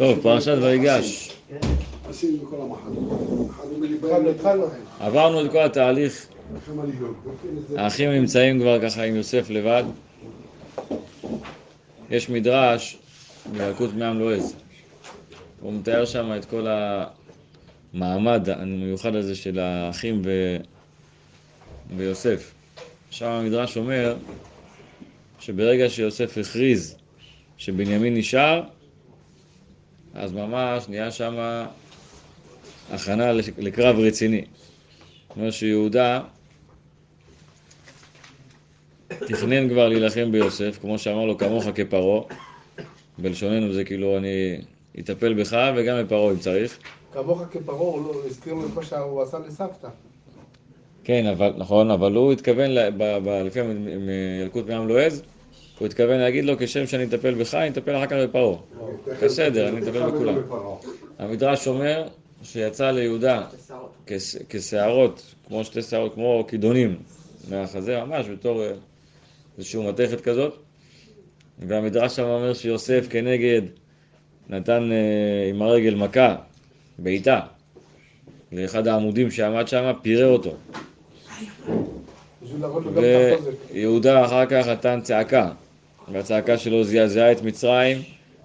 טוב, פרשת ויגש. עברנו את כל התהליך, הלילות. האחים נמצאים כבר ככה עם יוסף לבד. יש מדרש בילקוט מעם לועז. הוא מתאר שם את כל המעמד המיוחד הזה של האחים ו... ויוסף. שם המדרש אומר שברגע שיוסף הכריז שבנימין נשאר, אז ממש נהיה שם הכנה לקרב רציני. אומרת שיהודה תכנן כבר להילחם ביוסף, כמו שאמר לו, כמוך כפרעה. בלשוננו זה כאילו, אני אטפל בך וגם בפרעה אם צריך. כמוך כפרעה, הוא לא הזכיר לו את מה שהוא עשה לסבתא. כן, אבל, נכון, אבל הוא התכוון, ל- ב- ב- לפי ילקוט מעם לועז, הוא התכוון להגיד לו, כשם שאני אטפל בך, אני אטפל אחר כך בפרעה. בסדר, אני אטפל בכולם. המדרש אומר שיצא ליהודה כשערות, כמו שתי שערות, כמו כידונים מהחזה, ממש בתור אה, איזושהי מתכת כזאת. והמדרש שם אומר שיוסף כנגד נתן אה, עם הרגל מכה, בעיטה, לאחד העמודים שעמד שם, פירר אותו. ויהודה אחר כך נתן צעקה, והצעקה שלו זעזעה את מצרים,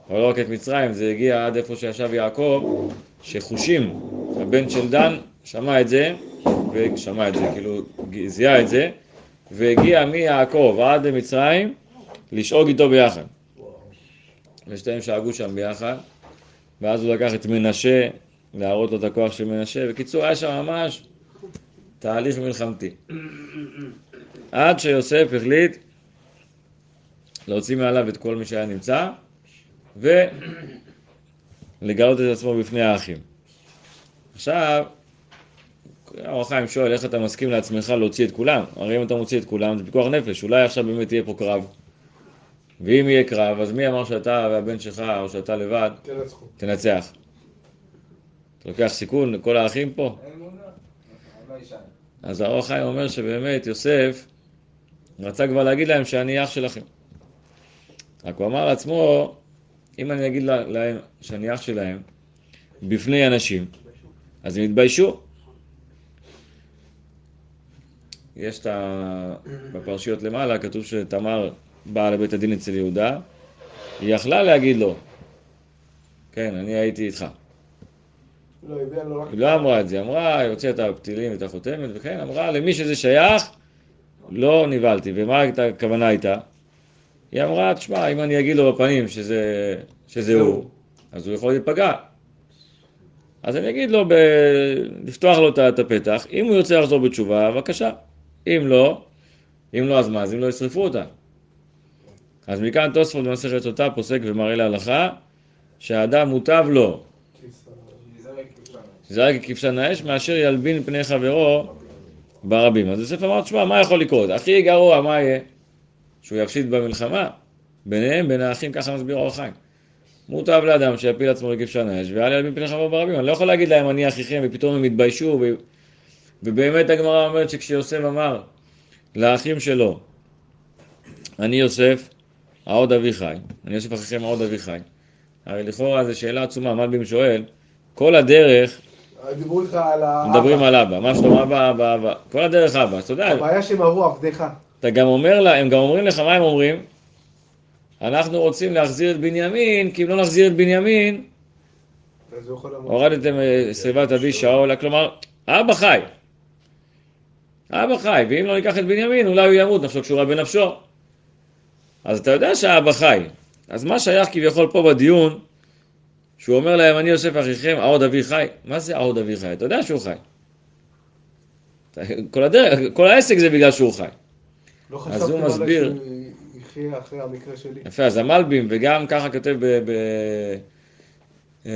אבל לא רק את מצרים, זה הגיע עד איפה שישב יעקב, שחושים, הבן של דן, שמע את זה, ושמע את זה, כאילו זיהה את זה, והגיע מיעקב עד למצרים לשאוג איתו ביחד. ושתיהם שאגו שם ביחד, ואז הוא לקח את מנשה, להראות לו את הכוח של מנשה, בקיצור היה שם ממש תהליך מלחמתי. עד שיוסף החליט להוציא מעליו את כל מי שהיה נמצא ולגלות את עצמו בפני האחים. עכשיו, האור החיים שואל איך אתה מסכים לעצמך להוציא את כולם? הרי אם אתה מוציא את כולם זה פיקוח נפש, אולי עכשיו באמת יהיה פה קרב. ואם יהיה קרב, אז מי אמר שאתה והבן שלך, או שאתה לבד, תנצחו. תנצח? אתה לוקח סיכון, כל האחים פה? אז האור החיים אומר שבאמת יוסף רצה כבר להגיד להם שאני אח שלכם. רק הוא אמר לעצמו, אם אני אגיד לה- להם שאני אח שלהם בפני אנשים, אז הם יתביישו. יש את ה... בפרשיות למעלה, כתוב שתמר באה לבית הדין אצל יהודה, היא יכלה להגיד לו, כן, אני הייתי איתך. לא. היא לא אמרה את זה, היא אמרה, היא הוציאה את הפתילים ואת החותמת, וכן, אמרה, למי שזה שייך, לא נבהלתי. ומה הכוונה הייתה? היא אמרה, תשמע, אם אני אגיד לו בפנים שזה, שזה הוא, אז הוא יכול להיפגע. אז אני אגיד לו, ב... לפתוח לו את- הפתח, אם הוא ירצה לחזור בתשובה, בבקשה. אם לא, אם לא, אז מה? אז אם לא ישרפו אותה. אז מכאן תוספות במסכת סוטה פוסק ומראה להלכה, שהאדם מוטב לו זרק ככבשן האש, מאשר ילבין פני חברו ברבים. אז יוסף אמר, תשמע, מה יכול לקרות? הכי גרוע, מה יהיה? שהוא יפסיד במלחמה. ביניהם, בין האחים, ככה מסביר אור החיים. מוטב לאדם שיפיל עצמו לכבשן האש, ואל ילבין פני חברו ברבים. אני לא יכול להגיד להם, אני אחיכם, ופתאום הם יתביישו. ו... ובאמת הגמרא אומרת שכשיוסף אמר לאחים שלו, אני יוסף, העוד אבי חי, אני יוסף אחיכם, העוד אבי חי. הרי לכאורה זו שאלה עצומה, מלבים שואל, כל הדרך דיברו איתך על ה... מדברים על אבא, מה שלום אבא, אבא, אבא, כל הדרך אבא, אתה יודע, הבעיה שהם אמרו עבדך. אתה גם אומר לה, הם גם אומרים לך, מה הם אומרים? אנחנו רוצים להחזיר את בנימין, כי אם לא נחזיר את בנימין. הורדתם אה, שיבת אבי שאול, כלומר, אבא חי. אבא חי, ואם לא ניקח את בנימין, אולי הוא ימות, נפשו קשורה בנפשו. אז אתה יודע שהאבא חי. אז מה שייך כביכול פה בדיון, שהוא אומר להם, אני יוסף אחיכם, העוד אבי חי? מה זה העוד אבי חי? אתה יודע שהוא חי. כל, הדרך, כל העסק זה בגלל שהוא חי. לא אז הוא מסביר. שהוא יחיה אחרי המקרה שלי. יפה, אז המלבים, וגם ככה כותב ב... ב אה,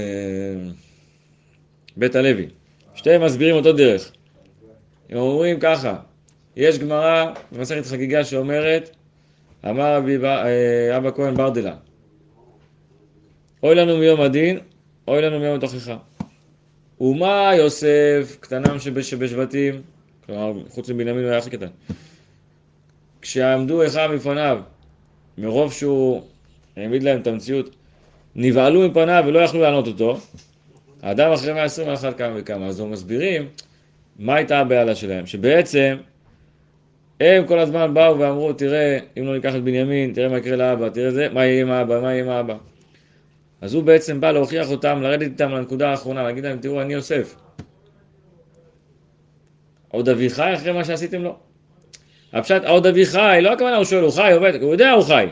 בית הלוי. שתיהם מסבירים אותו דרך. הם אומרים ככה, יש גמרא במסכת חגיגה שאומרת, אמר רבי אה, אבא כהן ברדלה, אוי לנו מיום הדין, אוי לנו מיום התוכחה. ומה יוסף, קטנם שבש- שבשבטים, כלומר, חוץ מבנימין הוא היה הכי קטן, כשעמדו אחיו מפניו, מרוב שהוא העמיד להם את המציאות, נבהלו מפניו ולא יכלו לענות אותו, האדם אחרי 120 על אחת כמה וכמה. אז הם מסבירים מה הייתה הבעלה שלהם, שבעצם הם כל הזמן באו ואמרו, תראה, אם לא ניקח את בנימין, תראה מה יקרה לאבא, תראה זה, מה יהיה עם האבא, מה יהיה עם האבא. אז הוא בעצם בא להוכיח אותם, לרדת איתם לנקודה האחרונה, להגיד להם, תראו, אני יוסף. עוד אבי חי אחרי מה שעשיתם לו? הפשט, עוד אבי חי, לא הכוונה הוא שואל, הוא חי, עובד, הוא יודע הוא חי.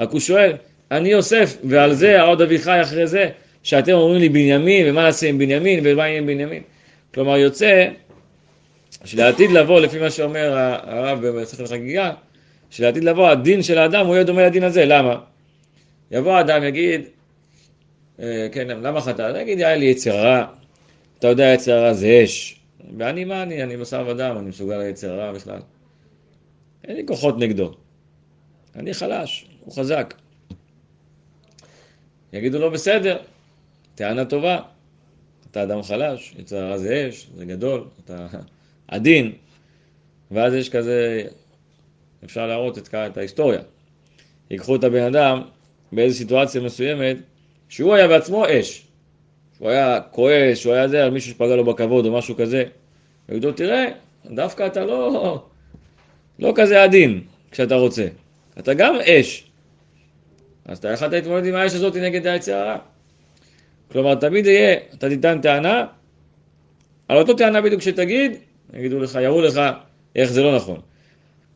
רק הוא שואל, אני יוסף, ועל זה העוד אבי חי אחרי זה, שאתם אומרים לי בנימין, ומה נעשה עם בנימין, ומה יהיה עם בנימין. כלומר, יוצא שלעתיד לבוא, לפי מה שאומר הרב במסכת חגיגה, שלעתיד לבוא, הדין של האדם הוא יהיה דומה לדין הזה, למה? יבוא האדם, יגיד, אה, כן, למה חטא? יגיד, היה לי יצר רע, אתה יודע, יצר רע זה אש. ואני מה אני? אני בשר ודם, אני מסוגל ליצר רע בכלל. אין לי כוחות נגדו. אני חלש, הוא חזק. יגידו לו, בסדר, טענה טובה, אתה אדם חלש, יצר רע זה אש, זה גדול, אתה עדין. ואז יש כזה, אפשר להראות את, את ההיסטוריה. ייקחו את הבן אדם באיזו סיטואציה מסוימת, שהוא היה בעצמו אש. הוא היה כועס, הוא היה זה, על מישהו שפגע לו בכבוד או משהו כזה. ויגידו, תראה, דווקא אתה לא, לא כזה עדין כשאתה רוצה. אתה גם אש. אז אתה יכולת להתמודד עם האש הזאת נגד היצר הרע. כלומר, תמיד יהיה, אתה תיתן טענה, על אותו טענה בדיוק שתגיד, יגידו לך, יראו לך איך זה לא נכון.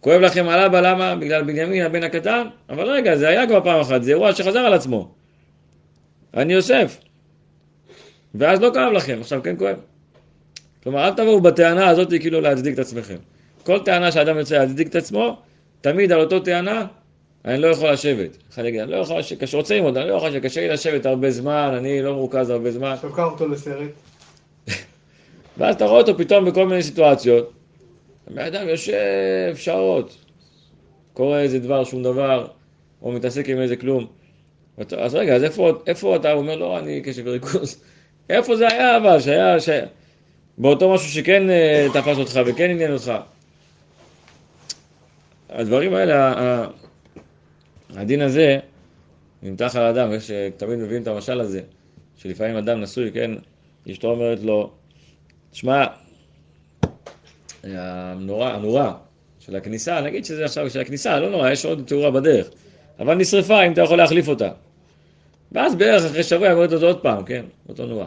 כואב לכם על אבא, למה? בגלל בנימין הבן הקטן? אבל רגע, זה היה כבר פעם אחת, זה אירוע שחזר על עצמו. אני יוסף. ואז לא כאב לכם, עכשיו כן כואב. כלומר, אל תבואו בטענה הזאת כאילו להצדיק את עצמכם. כל טענה שאדם יוצא להצדיק את עצמו, תמיד על אותו טענה, אני לא יכול לשבת. אחד יגיד, אני לא יכול לשבת, כשרוצה ללמוד, אני לא יכול קשה לי לשבת הרבה זמן, אני לא מרוכז הרבה זמן. עכשיו קח אותו לסרט. ואז אתה רואה אותו פתאום בכל מיני סיטואציות. הבן אדם יושב שעות, קורא איזה דבר, שום דבר, או מתעסק עם איזה כלום. אז רגע, אז איפה, איפה אתה? אומר, לא, אני קשב וריכוז. איפה זה היה אבל, שהיה, ש... באותו משהו שכן אה, תפס אותך וכן עניין אותך. הדברים האלה, הדין הזה, נמתח על האדם, יש, תמיד מביאים את המשל הזה, שלפעמים אדם נשוי, כן, אשתו אומרת לו, תשמע, הנורה, הנורה של הכניסה, נגיד שזה עכשיו של הכניסה, לא נורא, יש עוד תאורה בדרך, אבל נשרפה, אם אתה יכול להחליף אותה. ואז בערך אחרי שבוע אומרת אותו עוד פעם, כן, אותו נורה.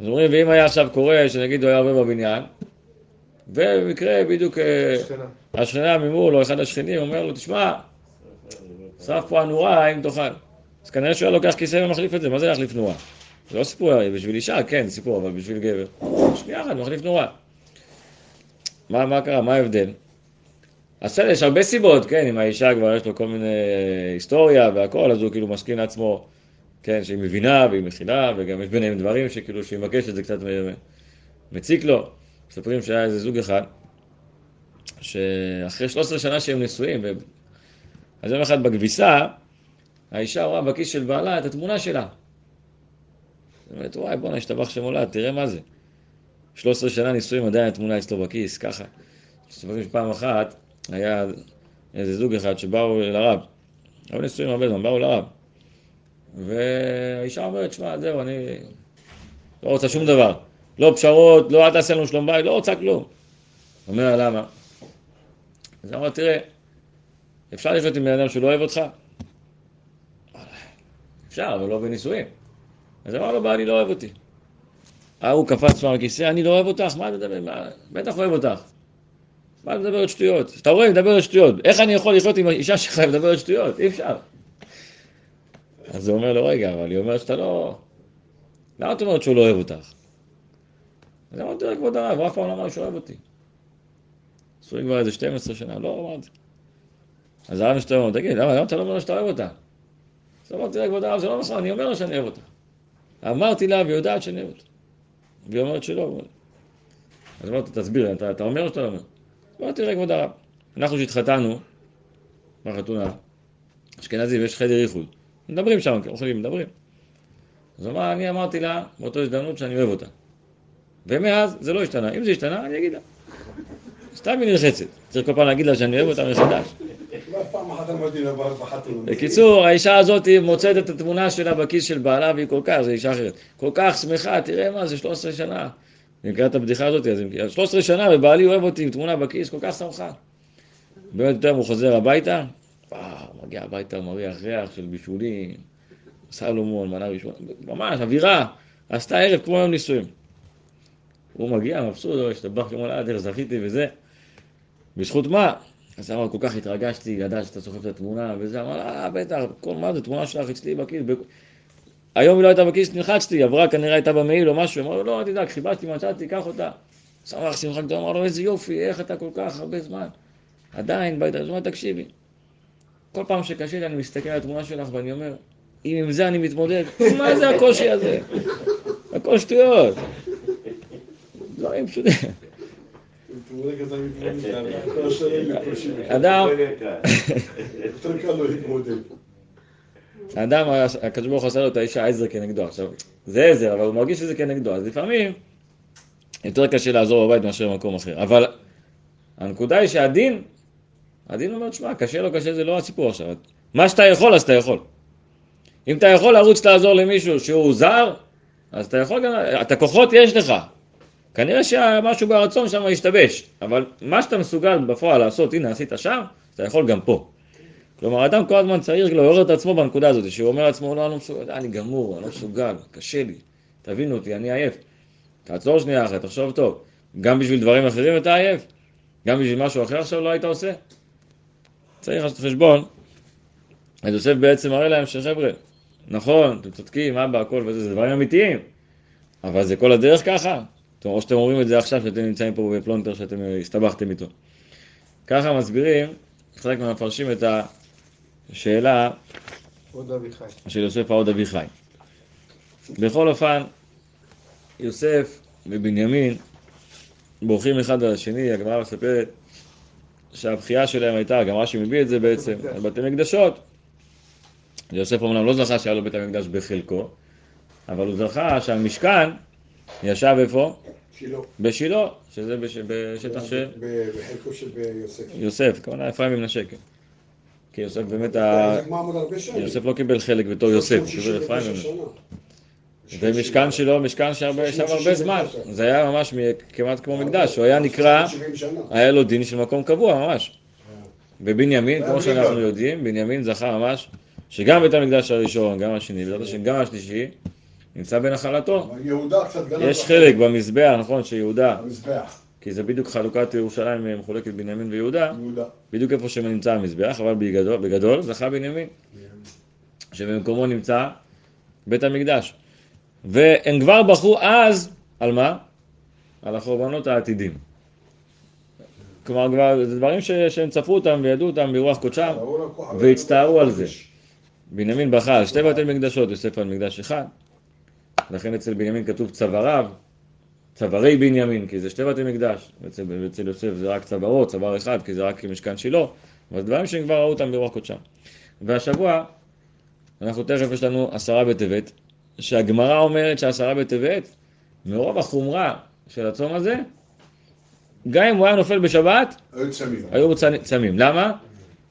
אז אומרים, ואם היה עכשיו קורה, שנגיד הוא היה עובר בבניין, ובמקרה בדיוק אה, שכנה. השכנה ממול, או אחד השכנים, אומר לו, תשמע, שרף פה הנורה, האם תאכל? אז כנראה שהוא היה לוקח כיסא ומחליף את זה, מה זה להחליף נורה? זה לא סיפור, בשביל אישה, כן, סיפור, אבל בשביל גבר. שנייה אחת, מחליף נורה. מה, מה קרה? מה ההבדל? אז בסדר, יש הרבה סיבות, כן, אם האישה כבר יש לו כל מיני אה, היסטוריה והכל, אז הוא כאילו מסכים לעצמו, כן, שהיא מבינה והיא מכילה, וגם יש ביניהם דברים שכאילו, שהיא מבקשת, זה קצת מציק לו. מספרים שהיה איזה זוג אחד, שאחרי 13 שנה שהם נשואים, ו... אז יום אחד בכביסה, האישה רואה בכיס של בעלה את התמונה שלה. היא אומרת, וואי, בואנה, השתבח שם הולד, תראה מה זה. 13 שנה נישואים, עדיין התמונה אצלו בכיס, ככה. מספרים שפעם אחת, היה איזה זוג אחד שבאו לרב. היו נשואים הרבה זמן, באו לרב. והאישה אומרת, שמע, זהו, אני לא רוצה שום דבר. לא פשרות, לא אל תעשה לנו שלום בית, לא רוצה כלום. אומר למה? אז אמר, תראה, אפשר לחיות עם בן אדם שלא אוהב אותך? אפשר, אבל לא בנישואים. אז אמר לו, בא, אני לא אוהב אותי. ההוא קפץ מהכיסא, אני לא אוהב אותך, מה אתה מדבר? בטח אוהב אותך. מה את מדברת שטויות? אתה רואה, היא מדברת שטויות. איך אני יכול לחיות עם האישה שלך ומדברת שטויות? אי אפשר. אז הוא אומר לו, רגע, אבל היא אומרת שאתה לא... למה את אומרת שהוא לא אוהב אותך? אז אמרתי לו, כבוד הרב, אף פעם לא אמר שהוא אוהב אותי. נשואים כבר איזה 12 שנה, לא אמרתי. אז הרב משתמע אומר, תגיד, למה אתה לא אומר לו שאתה אוהב אותה? אז אמרתי לה, כבוד הרב, זה לא נכון, אני אומר לה שאני אוהב אותה. אמרתי לה, והיא יודעת שאני אוהב אותה. והיא אומרת שלא. אז אמרתי, תסביר, אתה, אתה אומר או שאתה לא אומר? אמרתי, תראה, כבוד הרב, אנחנו שהתחתנו, בחתונה, אשכנזים, יש חדר איחוד. מדברים שם, אוכלים, מדברים. אז אמר, אני אמרתי לה, באותו הזדמנות, שאני אוהב אותה. ומאז זה לא השתנה. אם זה השתנה, אני אגיד לה. סתם היא נלחצת. צריך כל פעם להגיד לה שאני אוהב אותה מחדש. בקיצור, האישה הזאת מוצאת את התמונה שלה בכיס של בעלה והיא כל כך, זו אישה אחרת, כל כך שמחה, תראה מה זה 13 שנה. אני מכיר את הבדיחה הזאת, אז היא מכירה, 13 שנה ובעלי אוהב אותי עם תמונה בכיס, כל כך שמחה. באמת יותר הוא חוזר הביתה, וואו, מגיע הביתה, מריח ריח של בישולים, סלומון, מנה ראשונה, ממש, אווירה, עשתה ערב כמו יום נישואים. הוא מגיע, מבסוט, "אוי, השתבח כמו איך זכיתי וזה. בזכות מה? אז אמר, כל כך התרגשתי, ידע שאתה סוחב את התמונה וזה, אמר, אה, בטח, כל מה זה, תמונה שלך אצלי בכיס. היום היא לא הייתה בכיס, נלחצתי, עברה, כנראה הייתה במעיל או משהו, אמר לא, אל תדאג, חיפשתי, מצאתי, קח אותה. שמח שמחה גדולה, אמר לו, איזה יופי, איך אתה כל כך הרבה זמן. עדיין, בית, אז הוא אומר, תקשיבי, כל פעם שקשה לי, אני מסתכל על התמונה שלך ואני אומר, אם עם זה אני מתמודד, מה זה הקושי הזה? הכל שטויות. דברים פשוטים. אדם. האדם, הקדוש ברוך הוא עשה לו את האישה עזר כנגדו. עכשיו, זה עזר, אבל הוא מרגיש שזה כנגדו, אז לפעמים יותר קשה לעזור בבית מאשר במקום אחר. אבל הנקודה היא שהדין, הדין אומר, תשמע, קשה לא קשה זה לא הסיפור עכשיו. מה שאתה יכול, אז אתה יכול. אם אתה יכול לרוץ לעזור למישהו שהוא זר, אז אתה יכול גם, את הכוחות יש לך. כנראה שמשהו ברצון שם השתבש, אבל מה שאתה מסוגל בפועל לעשות, הנה עשית שם, אתה יכול גם פה. כלומר, אדם כל הזמן צריך לעורר את עצמו בנקודה הזאת, שהוא אומר לעצמו, לא, אני לא מסוגל, אני גמור, אני לא מסוגל, קשה לי, תבינו אותי, אני עייף. תעצור שנייה אחת, תחשוב טוב, גם בשביל דברים אחרים אתה עייף? גם בשביל משהו אחר עכשיו לא היית עושה? צריך לעשות חשבון. אז יוסף בעצם מראה להם שחבר'ה, נכון, אתם צודקים, אבא, הכל וזה, זה דברים אמיתיים, אבל זה כל הדרך ככה? או שאתם אומרים את זה עכשיו, שאתם נמצאים פה בפלונטר שאתם אה, הסתבכתם איתו. ככה מסבירים, חלק מהמפרשים את השאלה. של יוסף העוד אביחי. בכל אופן, יוסף ובנימין בורחים אחד על השני, הגמרא מספרת שהבכייה שלהם הייתה, גם רש"י מביא את זה בעצם, על בתי מקדשות. יוסף אומנם לא זכה שהיה לו בית המקדש בחלקו, אבל הוא זכה שהמשכן ישב איפה? שילה. בשילה, שזה בש... בשטח של בחלקו של יוסף. יוסף, כמובן אפרים ומנשה, כן. כי יוסף באמת, ה... כמו. יוסף לא קיבל חלק בתור יוסף, קיבל אפרים ומנשה. ומשכן שלו, משכן שהרבה- ישב הרבה זמן, זה היה ממש כמעט כמו מקדש, הוא היה נקרא, 70 שנה. היה לו דין של מקום קבוע ממש. ובנימין, כמו היה שאנחנו. יודעים, בנימין זכה ממש, שגם בית המקדש הראשון, גם השני, בעזרת השם גם השלישי, נמצא בנחלתו. יהודה קצת גנב. יש. חלק במזבח, נכון, שיהודה, במזבח. כי זה בדיוק חלוקת ירושלים אה, מחולקת בנימין ויהודה, יהודה. בדיוק איפה שנמצא המזבח, אבל בגדול, בגדול זכה בנימין, שבמקומו נמצא בית המקדש. והם כבר בחרו אז, על מה? על החורבנות העתידים. כלומר, כבר, זה דברים ש, שהם צפו אותם וידעו אותם ברוח קודשם. והצטערו על זה. בנימין בכה על שתי בתי מקדשות, יוסף על מקדש אחד. לכן אצל בנימין כתוב צוואריו, צווארי בנימין, כי זה שתי בתי מקדש. אצל, אצל יוסף זה רק צווארו, צוואר אחד, כי זה רק משכן שילה. אבל דברים שהם כבר ראו אותם ברוח קודשם. והשבוע, אנחנו תכף יש לנו עשרה בטבת, שהגמרא אומרת שעשרה בטבת, מרוב החומרה של הצום הזה, גם אם הוא היה נופל בשבת, היו צמים. היו צמים. למה?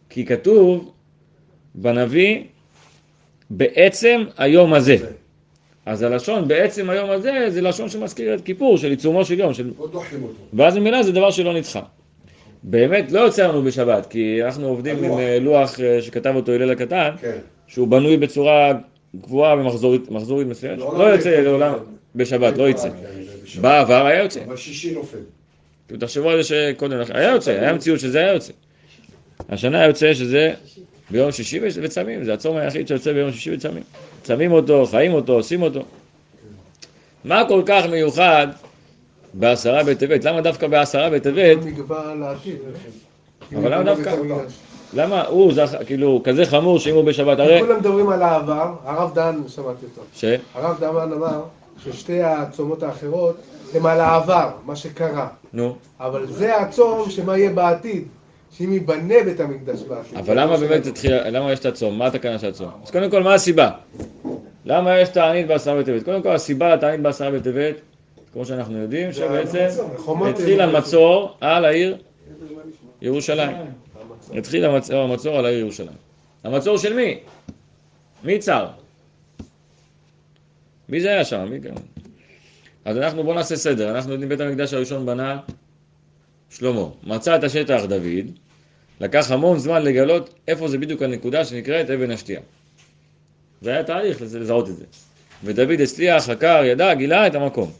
כי כתוב בנביא, בעצם היום הזה. אז הלשון בעצם היום הזה, זה לשון שמזכיר את כיפור, של עיצומו של יום, של... אותו. ואז ממילא זה דבר שלא נדחה. באמת לא יוצא לנו בשבת, כי אנחנו עובדים עם. אה, לוח אה, שכתב אותו הלל הקטן, כן. שהוא בנוי בצורה קבועה ומחזורית מחזורית מסוימת, לעולם לא יוצא לא לעולם יצא. בשבת, לא יצא. בעבר היה יוצא. אבל שישי נופל. תחשבו על זה שקודם, היה יוצא, היה מציאות שזה היה יוצא. השנה יוצא שזה ביום שישי וצמים, זה הצום היחיד שיוצא ביום שישי וצמים. צמים אותו, חיים אותו, עושים אותו. מה כל כך מיוחד בעשרה בטבת? למה דווקא בעשרה בטבת? לעתיד. אבל למה דווקא? בית המקדש. למה הוא, זכ- כאילו, כזה חמור שאם הוא בשבת, הרי... כולם מדברים על העבר, הרב דן, שמעתי אותו. ש? הרב דן אמר ששתי הצומות האחרות הם על העבר, מה שקרה. נו. אבל זה הצום שמה יהיה בעתיד, שאם ייבנה בית המקדש בעתיד. אבל למה באמת התחיל, למה יש את הצום? מה התקנה של הצום? אז קודם כל, מה הסיבה? למה יש תענית בעשרה בטבת? קודם כל, הסיבה לתענית בעשרה בטבת, כמו שאנחנו יודעים, שבעצם התחיל. המצור על העיר ירושלים. התחיל המצור, על העיר ירושלים. המצור של מי? מי צר? מי זה היה שם? מי... אז אנחנו, בואו נעשה סדר. אנחנו יודעים, בית המקדש הראשון בנה שלמה. מצא את השטח דוד, לקח המון זמן לגלות איפה זה בדיוק הנקודה שנקראת אבן השתייה. זה היה תהליך לזהות את זה. ודוד הצליח, חקר, ידע, גילה את המקום.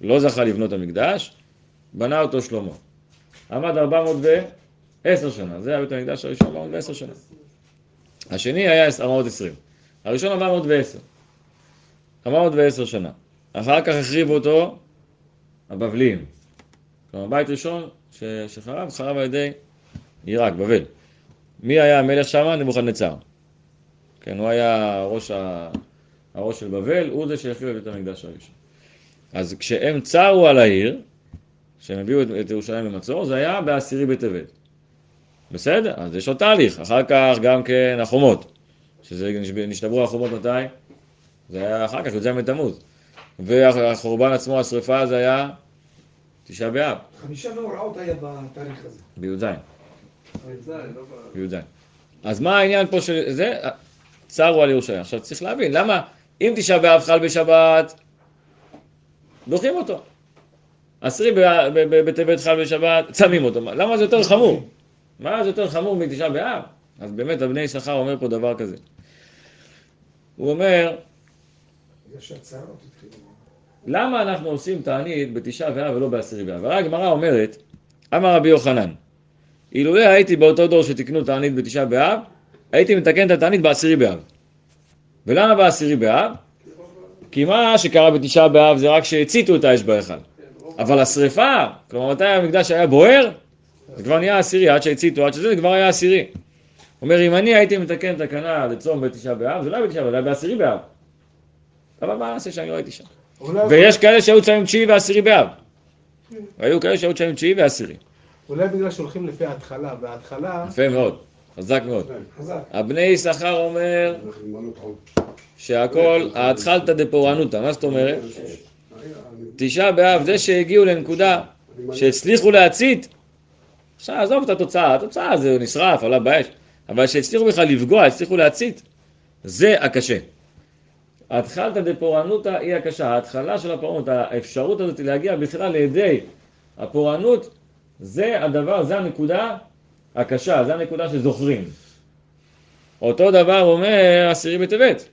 לא זכה לבנות המקדש, בנה אותו שלמה. עמד 410 שנה, זה היה בית המקדש הראשון, 410 שנה. השני היה 420. הראשון 410. 410 שנה. אחר כך החריבו אותו הבבלים. כלומר, בית ראשון. שחרב, חרב על ידי עיראק, בבל. מי היה המלך שם? נבוכדנצר. כן, הוא היה ראש, ה... הראש של בבל, הוא זה שהחריב את בית המקדש הראשון. אז כשהם צרו על העיר, כשהם הביאו את, את ירושלים למצור, זה היה בעשירי בטבת. בסדר? אז יש עוד תהליך. אחר כך גם כן החומות, שזה נשתברו החומות מתי? זה היה אחר כך, י"ז בתמוז. והחורבן עצמו, השרפה, זה היה תשעה באב. חמישה מאורעות היה בתאריך הזה. בי"ז. בי"ז. אז מה העניין פה של זה? צרו על ירושלים. עכשיו צריך להבין, למה אם תשעה באב חל בשבת, דוחים אותו. עשרי בטבת חל בשבת, צמים אותו. למה זה יותר חמור? מה זה יותר חמור מתשעה באב? אז באמת הבני יששכר אומר פה דבר כזה. הוא אומר. למה אנחנו עושים תענית בתשעה באב ולא בעשירי באב? הרי הגמרא אומרת, אמר רבי יוחנן, אילולא הייתי באותו דור שתיקנו תענית בתשעה באב, הייתי מתקן את התענית בעשירי באב. ולמה בעשירי באב? כי מה שקרה בתשעה באב זה רק שהציתו את האש בהיכל. אבל השריפה, כלומר מתי המקדש היה בוער, זה כבר נהיה עשירי, עד שהציתו, עד שזה, זה כבר היה עשירי. אומר, אם אני הייתי מתקן תקנה לצום בתשעה באב, זה לא היה בתשעה באב, זה היה בעשירי באב. אבל מה נעשה שאני לא הייתי שם? ויש כאלה שהיו צמים תשיעי ועשירי באב. והיו כאלה שהיו צמים תשיעי ועשירי. אולי בגלל שהולכים לפי ההתחלה, וההתחלה... יפה מאוד, חזק מאוד. הבני יששכר אומר שהכל, האתחלתא דפורענותא, מה זאת אומרת? תשעה באב, זה שהגיעו לנקודה שהצליחו להצית, עכשיו עזוב את התוצאה, התוצאה זה נשרף, עלה באש, אבל שהצליחו בכלל לפגוע, הצליחו להצית, זה הקשה. האתחלתא דפורענותא היא הקשה, ההתחלה של הפורענות, האפשרות הזאת להגיע בכלל לידי הפורענות, זה הדבר, זה הנקודה הקשה, זה הנקודה שזוכרים. אותו דבר אומר עשירי בטבת.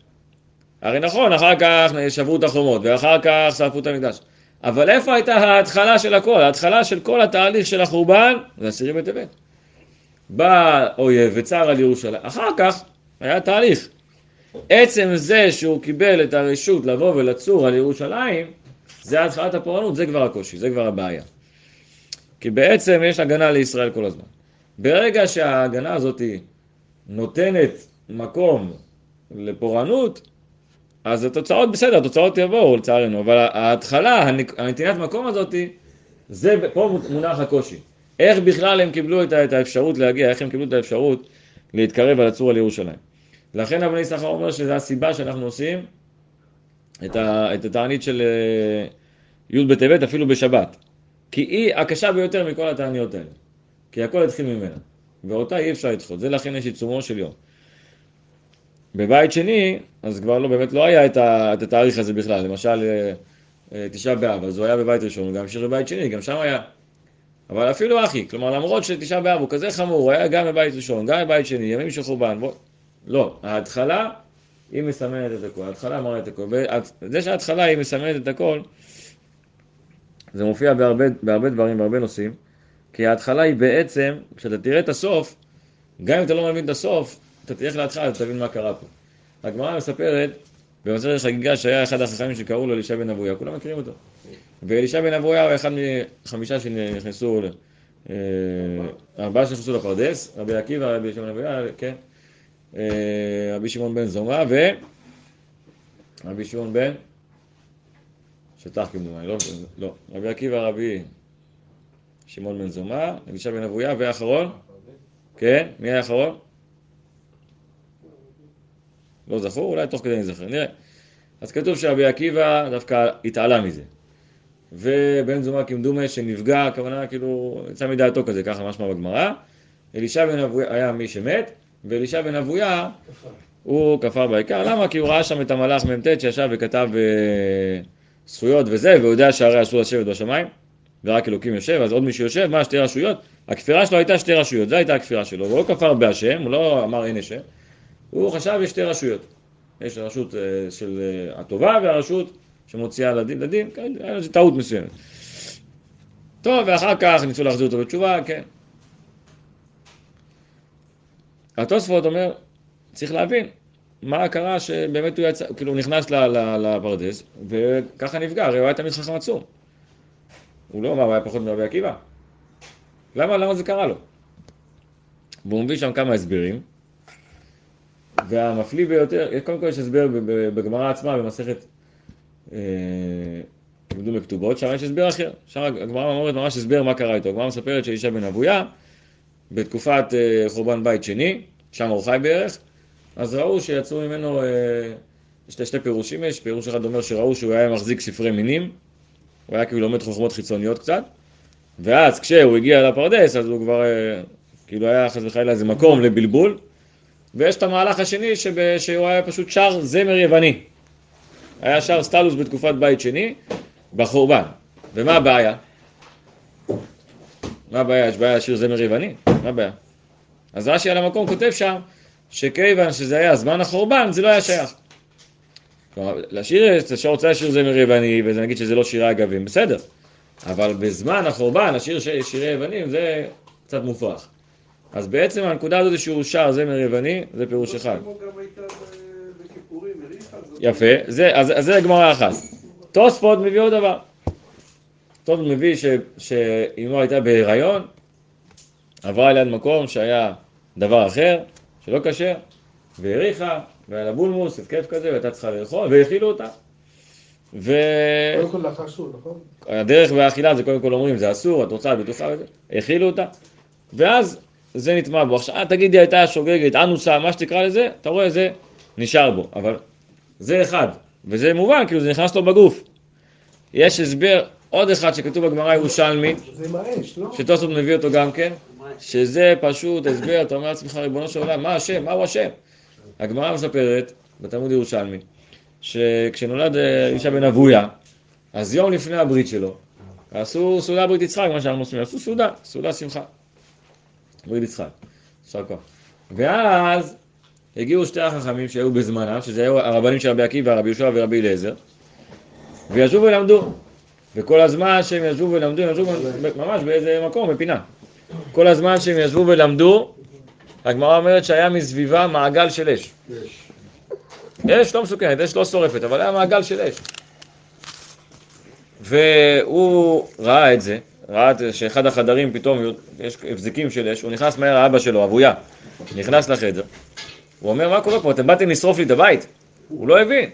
הרי נכון, אחר כך שברו את החומות, ואחר כך שרפו את המקדש. אבל איפה הייתה ההתחלה של הכל? ההתחלה של כל התהליך של החורבן זה עשירי בטבת. בא אויב וצר על ירושלים. אחר כך היה תהליך. עצם זה שהוא קיבל את הרשות לבוא ולצור על ירושלים, זה התחלת הפורענות, זה כבר הקושי, זה כבר הבעיה. כי בעצם יש הגנה לישראל כל הזמן. ברגע שההגנה הזאת נותנת מקום לפורענות, אז התוצאות בסדר, התוצאות יבואו לצערנו, אבל ההתחלה, הנתינת מקום הזאת, זה, פה מונח הקושי. איך בכלל הם קיבלו את האפשרות להגיע, איך הם קיבלו את האפשרות להתקרב ולצור על ירושלים. לכן אבני יששכר אומר שזו הסיבה שאנחנו עושים את התענית של אה, י' בטבת אפילו בשבת. כי היא הקשה ביותר מכל התעניות האלה. כי הכל התחיל ממנה. ואותה אי אפשר לדחות. זה לכן יש עיצומו של יום. בבית שני, אז כבר לא, באמת לא היה את, התאריך הזה בכלל. למשל, אה, אה, תשעה באב, אז הוא היה בבית ראשון, הוא גם המשיך בבית שני, גם שם היה. אבל אפילו אחי, כלומר למרות שתשעה באב הוא כזה חמור, הוא היה גם בבית ראשון, גם בבית שני, ימים של חורבן, בוא. לא, ההתחלה היא מסמנת את הכל, ההתחלה מראה את הכל. זה שההתחלה היא מסמנת את הכל, זה מופיע בהרבה, בהרבה דברים, בהרבה נושאים, כי ההתחלה היא בעצם, כשאתה תראה את הסוף, גם אם אתה לא מבין את הסוף, אתה תלך להתחלה, אתה תבין מה קרה פה. הגמרא מספרת, במסכת חגיגה שהיה אחד החכמים שקראו לו אלישע בן אבויה, כולם מכירים אותו. ואלישע בן אבויה הוא אחד מחמישה שנכנסו, אה, ארבעה שנכנסו לפרדס, רבי עקיבא, רבי בן אבויה, כן, אה, רבי שמעון בן זומא ורבי שמעון בן שטח כמדומני, לא, לא, רבי עקיבא, רבי שמעון בן זומא, אלישע בן אבויה, ואחרון? כן, מי היה האחרון? לא זכור, אולי תוך כדי נזכר, נראה. אז כתוב שרבי עקיבא דווקא התעלה מזה. ובן זומא כמדומה שנפגע, הכוונה כאילו, יצא מדעתו כזה, ככה משמע בגמרא. אלישע בן אבויה היה מי שמת, ואלישע בן אבויה הוא כפר בעיקר. למה? כי הוא ראה שם את המלאך מ"ט שישב וכתב אה, זכויות וזה, והוא יודע שהרי אסור לשבת בשמיים, ורק אלוקים יושב, אז עוד מישהו יושב, מה, שתי רשויות? הכפירה שלו הייתה שתי רשויות, זו הייתה הכפירה שלו, הוא לא כפר בהשם, הוא לא אמר אין השם, הוא חשב יש שתי רשויות. יש רשות אה, של אה, הטובה והרשות שמוציאה לדין, לדין, כן, לזה טעות מסוימת. טוב, ואחר כך ניסו להחזיר אותו בתשובה, כן. התוספות אומר, צריך להבין מה קרה שבאמת הוא יצא, כאילו הוא נכנס לפרדס וככה נפגע, הרי הוא היה תמיד חכם עצום. הוא לא אמר, הוא היה פחות מרבי עקיבא. למה, למה זה קרה לו? והוא מביא שם כמה הסברים, והמפליא ביותר, קודם כל יש הסבר בגמרא עצמה, במסכת אה, לימדו בכתובות, שם יש הסבר אחר. שם הגמרא אומרת ממש הסבר מה קרה איתו. הגמרא מספרת שאישה בן אבויה, בתקופת אה, חורבן בית שני, שם הוא חי בערך, אז ראו שיצאו ממנו, אה, שתי, שתי פירושים יש, פירוש אחד אומר שראו שהוא היה מחזיק ספרי מינים, הוא היה כאילו לומד חוכמות חיצוניות קצת, ואז כשהוא הגיע לפרדס, אז הוא כבר, אה, כאילו היה חס וחלילה איזה מקום לבלבול, ויש את המהלך השני שב, שהוא היה פשוט שר זמר יווני. היה שר סטלוס בתקופת בית שני, בחורבן. ומה הבעיה? מה הבעיה? יש בעיה לשיר זמר יווני? מה הבעיה? אז רש"י על המקום כותב שם, שכיוון שזה היה זמן החורבן, זה לא היה שייך. כלומר, לשיר, שרוצה לשיר זמר יווני, ונגיד שזה לא שירי אגבים, בסדר. אבל בזמן החורבן, השיר ש- שירי יוונים, זה קצת מופרך. אז בעצם הנקודה הזאת שהוא שר זמר יווני, זה פירוש אחד. יפה, זה, אז, אז זה גמרא אחת. תוספות מביא עוד דבר. תוספות מביא ש, שאמו הייתה בהיריון, עברה ליד מקום שהיה דבר אחר, שלא כשר, והאריכה, והיה לה בולמוס, התקף כזה, והייתה צריכה לאכול, והאכילו אותה. קודם כל לאחר שוב, נכון? והדרך והאכילה זה קודם כל אומרים, זה אסור, את רוצה, בטוחה וזה, האכילו אותה. ואז זה נטמע בו. עכשיו, תגידי, הייתה שוגגת, אנוסה, מה שתקרא לזה, אתה רואה, זה נשאר בו. אבל זה אחד, וזה מובן, כאילו זה נכנס לו בגוף. יש הסבר, עוד אחד שכתוב בגמרא ירושלמי, זה עם האש, לא? שטוסות מביא אותו גם כן, שזה פשוט הסבר, אתה אומר לעצמך, ריבונו של עולם, מה השם, מהו השם? הגמרא מספרת, בתלמוד ירושלמי, שכשנולד אה, אישה בן אבויה, אז יום לפני הברית שלו, עשו סעודה ברית יצחק, מה שאנחנו עושים, עשו סעודה, סעודה שמחה. ברית יצחק, יישר כוח. ואז הגיעו שתי החכמים שהיו בזמנם, שזה היו הרבנים של רבי עקיבא, רבי יהושע ורבי אליעזר, וישבו ולמדו. וכל הזמן שהם ישבו ולמדו, הם ישבו ממש באיזה מקום, בפינה. כל הזמן שהם ישבו ולמדו, הגמרא אומרת שהיה מסביבה מעגל של אש. אש לא מסוכנת, אש לא שורפת, אבל היה מעגל של אש. והוא ראה את זה, ראה שאחד החדרים פתאום יש הבזיקים של אש, הוא נכנס מהר לאבא שלו, אבויה, נכנס לחדר. הוא אומר, מה קורה פה? אתם באתם לשרוף לי את הבית? הוא לא הבין.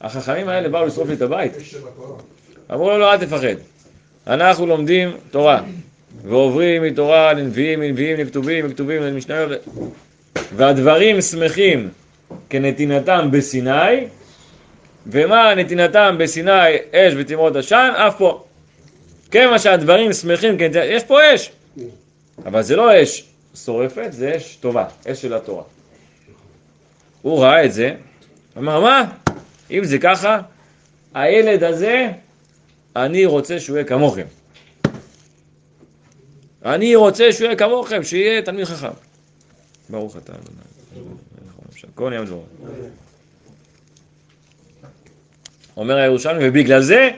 החכמים האלה באו לשרוף לי את הבית. אמרו לו, לא, אל תפחד. אנחנו לומדים תורה, ועוברים מתורה לנביאים, מנביאים לכתובים, מכתובים למשניות, והדברים שמחים כנתינתם בסיני, ומה נתינתם בסיני אש ותמרות עשן, אף פה. כיוון שהדברים שמחים, כנתינתם, יש פה אש, אבל זה לא אש שורפת, זה אש טובה, אש של התורה. הוא ראה את זה, אמר, מה? אם זה ככה, הילד הזה, אני רוצה שהוא יהיה כמוכם. אני רוצה שהוא יהיה כמוכם, שיהיה תלמיד חכם. ברוך אתה אדוני. כל יום דברו. אומר הירושלמי, ובגלל זה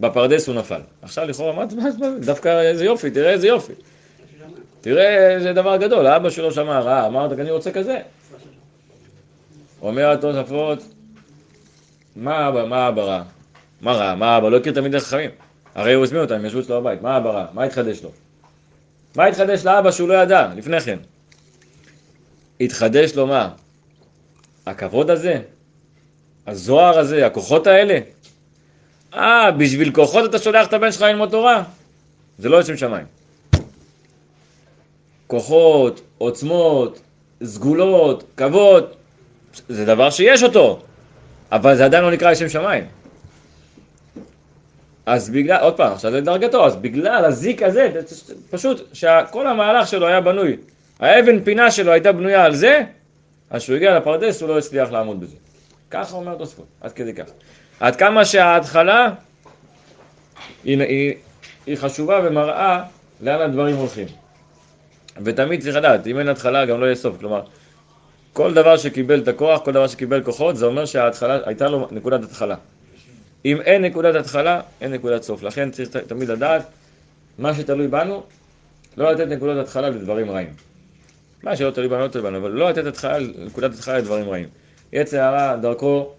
בפרדס הוא נפל. עכשיו לכאורה, מה, מה, דווקא איזה יופי, תראה איזה יופי. תראה איזה דבר גדול, האבא שלו שמע רע, אמרת, אני רוצה כזה. אומר התוספות, מה אבא, מה אבא רע? מה רע? מה אבא? לא הכיר תלמידי חכמים. הרי הוא הזמין אותם, הם ישבו אצלו בבית, מה אבא רע? מה התחדש לו? מה התחדש לאבא שהוא לא ידע לפני כן? התחדש לו מה? הכבוד הזה? הזוהר הזה? הכוחות האלה? אה, בשביל כוחות אתה שולח את הבן שלך ללמוד תורה? זה לא לשם שמיים. כוחות, עוצמות, סגולות, כבוד, זה דבר שיש אותו, אבל זה עדיין לא נקרא לשם שמיים. אז בגלל, עוד פעם, עכשיו זה דרגתו, אז בגלל הזיק הזה, פשוט שכל המהלך שלו היה בנוי, האבן פינה שלו הייתה בנויה על זה, אז כשהוא הגיע לפרדס הוא לא הצליח לעמוד בזה. ככה אומר תוספות, עד כדי כך. עד כמה שההתחלה היא, היא, היא חשובה ומראה לאן הדברים הולכים. ותמיד צריך לדעת, אם אין התחלה גם לא יהיה סוף. כלומר, כל דבר שקיבל את הכוח, כל דבר שקיבל כוחות, זה אומר שההתחלה, הייתה לו נקודת התחלה. אם אין נקודת התחלה, אין נקודת סוף. לכן צריך תמיד לדעת, מה שתלוי בנו, לא לתת נקודת התחלה לדברים רעים. מה שלא תלוי בנו, לא תלוי בנו, אבל לא לתת התחלה, נקודת התחלה לדברים רעים. יצא הרע, דרכו,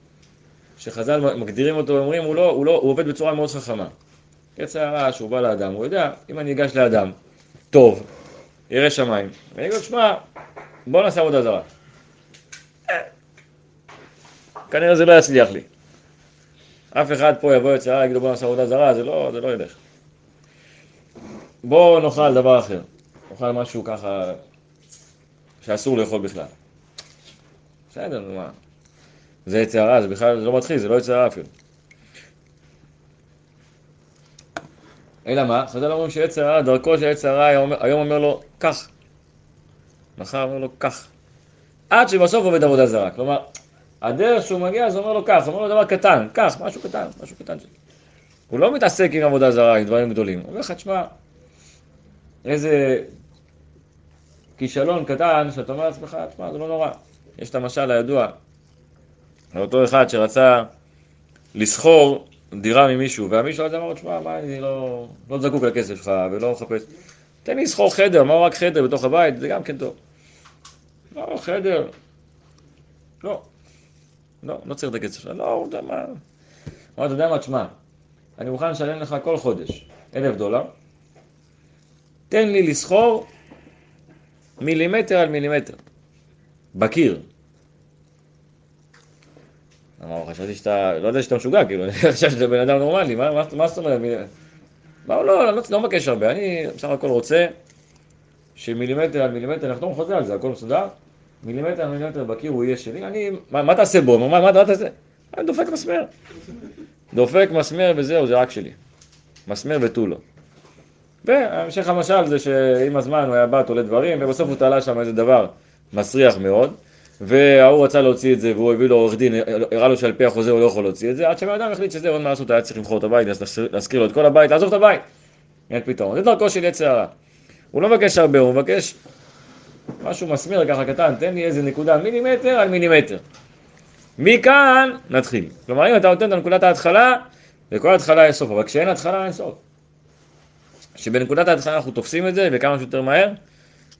שחז"ל מגדירים אותו, אומרים, הוא, לא, הוא, לא, הוא עובד בצורה מאוד חכמה. יצא הרע, שהוא בא לאדם, הוא יודע, אם אני אגש לאדם, טוב, ירא שמיים, ואני אגיד לו, שמע, בוא נעשה עבודה זרה. כנראה זה לא יצליח לי. אף אחד פה יבוא יצא הרע, יגיד לו בוא נעשה עבודה זרה, זה לא, זה לא ילך. בוא נאכל דבר אחר. נאכל משהו ככה שאסור לאכול בכלל. בסדר, מה. זה יצא הרע, זה בכלל לא מתחיל, זה לא יצא הרע אפילו. אלא מה? חז"ל אומרים שיצר הרע, דרכו של יצר הרע היום אומר לו, קח. מחר אומר לו, קח. עד שבסוף עובד עבודה זרה. כלומר, הדרך שהוא מגיע, זה אומר לו. זה אומר לו דבר קטן, קח, משהו קטן, משהו קטן. הוא לא מתעסק עם עבודה זרה, עם דברים גדולים. הוא אומר לך, תשמע, איזה כישלון קטן, שאתה אומר לעצמך, תשמע, זה לא נורא. יש את המשל הידוע, אותו אחד שרצה לסחור דירה ממישהו, והמישהו הזה אמר לו, תשמע, מה, אני לא, לא זקוק לכסף שלך ולא מחפש. תן לי לסחור חדר, מה רק חדר בתוך הבית, זה גם כן טוב. לא, חדר. לא. לא, לא צריך את הכסף שלך. לא, הוא יודע מה. אמר, אתה יודע מה, תשמע, אני מוכן לשלם לך כל חודש אלף דולר, תן לי לסחור מילימטר על מילימטר, בקיר. אמר, חשבתי שאתה, לא יודע שאתה משוגע, כאילו, אני חשבתי שאתה בן אדם נורמלי, מה זאת אומרת? אמר, לא, אני לא מבקש הרבה, אני בסך הכל רוצה שמילימטר על מילימטר, נחתום חוזה על זה, הכל מסודר, מילימטר מילימטר בקיר הוא יהיה שלי, אני, מה תעשה בו? מה תעשה? אני דופק מסמר. דופק מסמר וזהו, זה רק שלי. מסמר ותו לא. והמשך המשל זה שעם הזמן הוא היה בא תולה דברים, ובסוף הוא תלה שם איזה דבר מסריח מאוד. וההוא רצה להוציא את זה, והוא הביא לו עורך דין, הראה לו שעל פי החוזה הוא לא יכול להוציא את זה, עד שבן אדם החליט שזה עוד מה לעשות, היה צריך למכור את הבית, להזכיר לו את כל הבית, לעזוב את הבית. אין פתרון. זה דרכו של יצר הרע. הוא לא מבקש הרבה, הוא מבקש משהו מסמיר ככה קטן, תן לי איזה נקודה מילימטר על מילימטר. מכאן נתחיל. כלומר, אם אתה נותן את נקודת ההתחלה, לכל התחלה יש סוף, אבל כשאין התחלה אין סוף. כשבנקודת ההתחלה אנחנו תופסים את זה, וכמה שיותר מהר,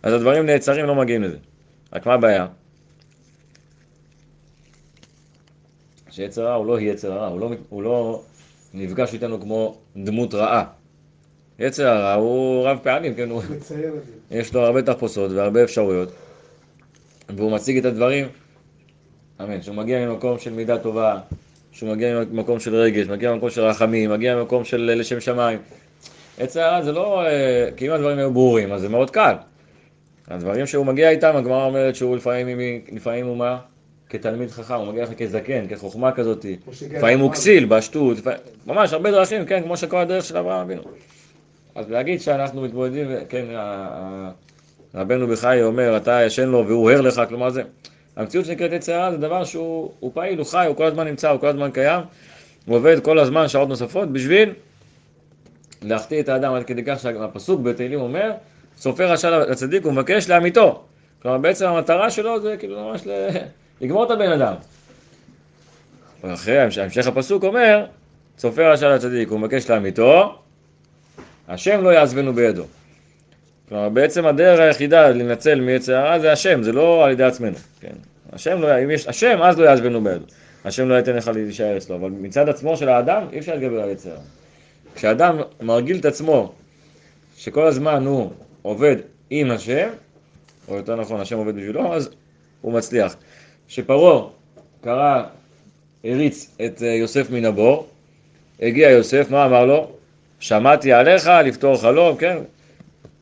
אז הדברים נעצרים, לא מגיעים לזה. רק מה הבעיה? שיצר רע הוא לא יצר רע, הוא לא, הוא לא נפגש איתנו כמו דמות רעה. יצר הרע הוא רב פעלים, כן, הוא, יש לו הרבה תחפושות והרבה אפשרויות, והוא מציג את הדברים, אמן, שהוא מגיע ממקום של מידה טובה, שהוא מגיע ממקום של רגש, מגיע ממקום של רחמים, מגיע ממקום של לשם שמיים. יצר הרע זה לא, אה, כי אם הדברים היו ברורים, אז זה מאוד קל. הדברים שהוא מגיע איתם, הגמרא אומרת שהוא לפעמים, לפעמים הוא מה? כתלמיד חכם, הוא מגיע לך כזקן, כחוכמה כזאת, לפעמים הוא כסיל, בשטות, ממש הרבה דרכים, כן, כמו שכל הדרך של אברהם אבינו. אז להגיד שאנחנו מתמודדים, כן, רבנו בחי אומר, אתה ישן לו והוא ער לך, כלומר זה, המציאות שנקראת יצר הרע זה דבר שהוא פעיל, הוא חי, הוא כל הזמן נמצא, הוא כל הזמן קיים, הוא עובד כל הזמן שעות נוספות בשביל להחטיא את האדם עד כדי כך שהפסוק בתהילים אומר, סופר רשע לצדיק ומבקש לאמיתו. כלומר בעצם המטרה שלו זה כאילו ממש ל... לגמור את הבן אדם. ואחרי המשך הפסוק אומר, צופה רשע לצדיק, הוא מבקש לאמיתו, השם לא יעזבנו בידו. כלומר, בעצם הדרך היחידה לנצל מיצר הרע זה השם, זה לא על ידי עצמנו. כן? השם, לא, אם יש השם, אז לא יעזבנו בידו. השם לא ייתן לך להישאר אצלו, אבל מצד עצמו של האדם, אי אפשר להתגבר על יצר הרע. כשאדם מרגיל את עצמו, שכל הזמן הוא עובד עם השם, או יותר נכון, השם עובד בשבילו, אז הוא מצליח. שפרעה קרא, הריץ את אה, יוסף מן הבור, הגיע יוסף, מה אמר לו? שמעתי עליך לפתור חלום, כן?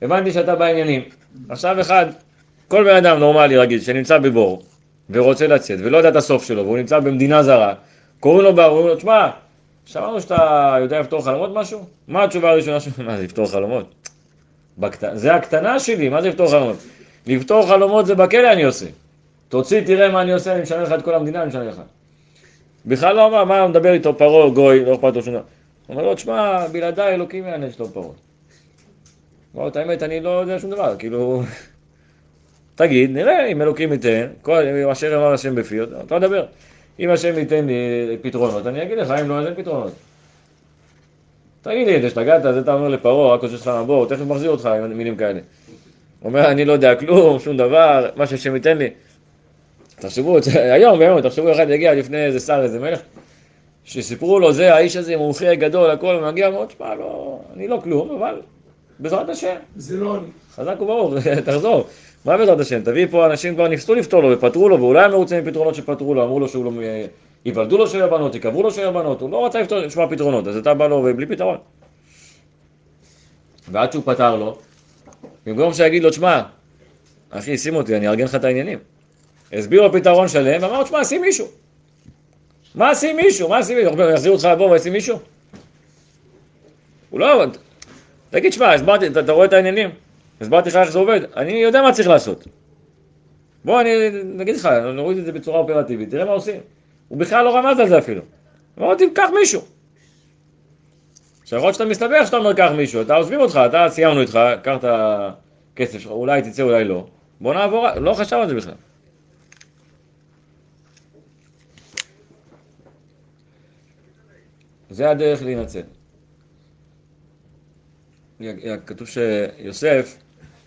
הבנתי שאתה בעניינים. עכשיו אחד, כל בן אדם נורמלי רגיל שנמצא בבור ורוצה לצאת ולא יודע את הסוף שלו והוא נמצא במדינה זרה, קוראים לו בר, אומרים לו, תשמע, שמענו שאתה יודע לפתור חלומות משהו? מה התשובה הראשונה שלך? מה זה לפתור חלומות? בקט... זה הקטנה שלי, מה זה לפתור חלומות? לפתור חלומות זה בכלא אני עושה. תוציא, תראה מה אני עושה, אני משנה לך את כל המדינה, אני משנה לך. בכלל לא אמר, מה מדבר איתו, פרעה, גוי, לא אכפת לו שום דבר. אומר לו, תשמע, בלעדיי אלוקים יענש לו פרעה. אמר לו, את האמת, אני לא יודע שום דבר, כאילו... תגיד, נראה אם אלוקים ייתן, כל אשר אמר השם בפי, אתה מדבר. אם השם ייתן לי פתרונות, אני אגיד לך, אם לא, אז אין פתרונות. תגיד לי, אתה השתגעת, זה אתה אומר לפרעה, רק חושב שלך מבוא, תכף מחזיר אותך עם מילים כאלה. הוא אומר, אני לא יודע כלום, שום דבר, מה שהשם ייתן לי. תחשבו, היום, ביום, תחשבו, אחד יגיע לפני איזה שר, איזה מלך, שסיפרו לו, זה, האיש הזה מומחה גדול, הכל, הוא מגיע, אמרו, תשמע, לא, אני לא כלום, אבל בעזרת השם. זה לא אני. חזק וברוך, תחזור. מה בעזרת השם? תביא פה אנשים כבר ניסו לפתור לו ופתרו לו, ואולי הם מרוצים מפתרונות שפתרו לו, אמרו לו שהוא לא... ייוולדו לו שיהיה בנות, יקברו לו שיהיה בנות, הוא לא רצה לפתור, לשמוע פתרונות, אז אתה בא לו ובלי פתרון. ועד שהוא פתר לו, במקום שיגיד לו, תשמע, אחי, שים אותי, אני אארגן לך את העניינים. הסביר לו פתרון שלם, ואמר לו, תשמע, שים מישהו. מה שים מישהו? מה שים מישהו? יחזיר אותך לבוא וישים מישהו? הוא לא... תגיד, שמע, הסברתי, אתה, רואה את העניינים? הסברתי לך איך זה עובד, אני יודע מה צריך לעשות. בוא, אני אגיד לך, נוריד את זה בצורה אופרטיבית, תראה מה עושים. הוא בכלל לא רמז על זה אפילו. אמרתי, קח מישהו. עכשיו, יכול שאתה מסתבך שאתה אומר, קח מישהו, אתה עוזבים אותך, אתה סיימנו איתך, קח את הכסף שלך, אולי תצא, אולי לא. בוא נעבור, לא חשב על זה בכלל. זה הדרך להינצל. כתוב שיוסף,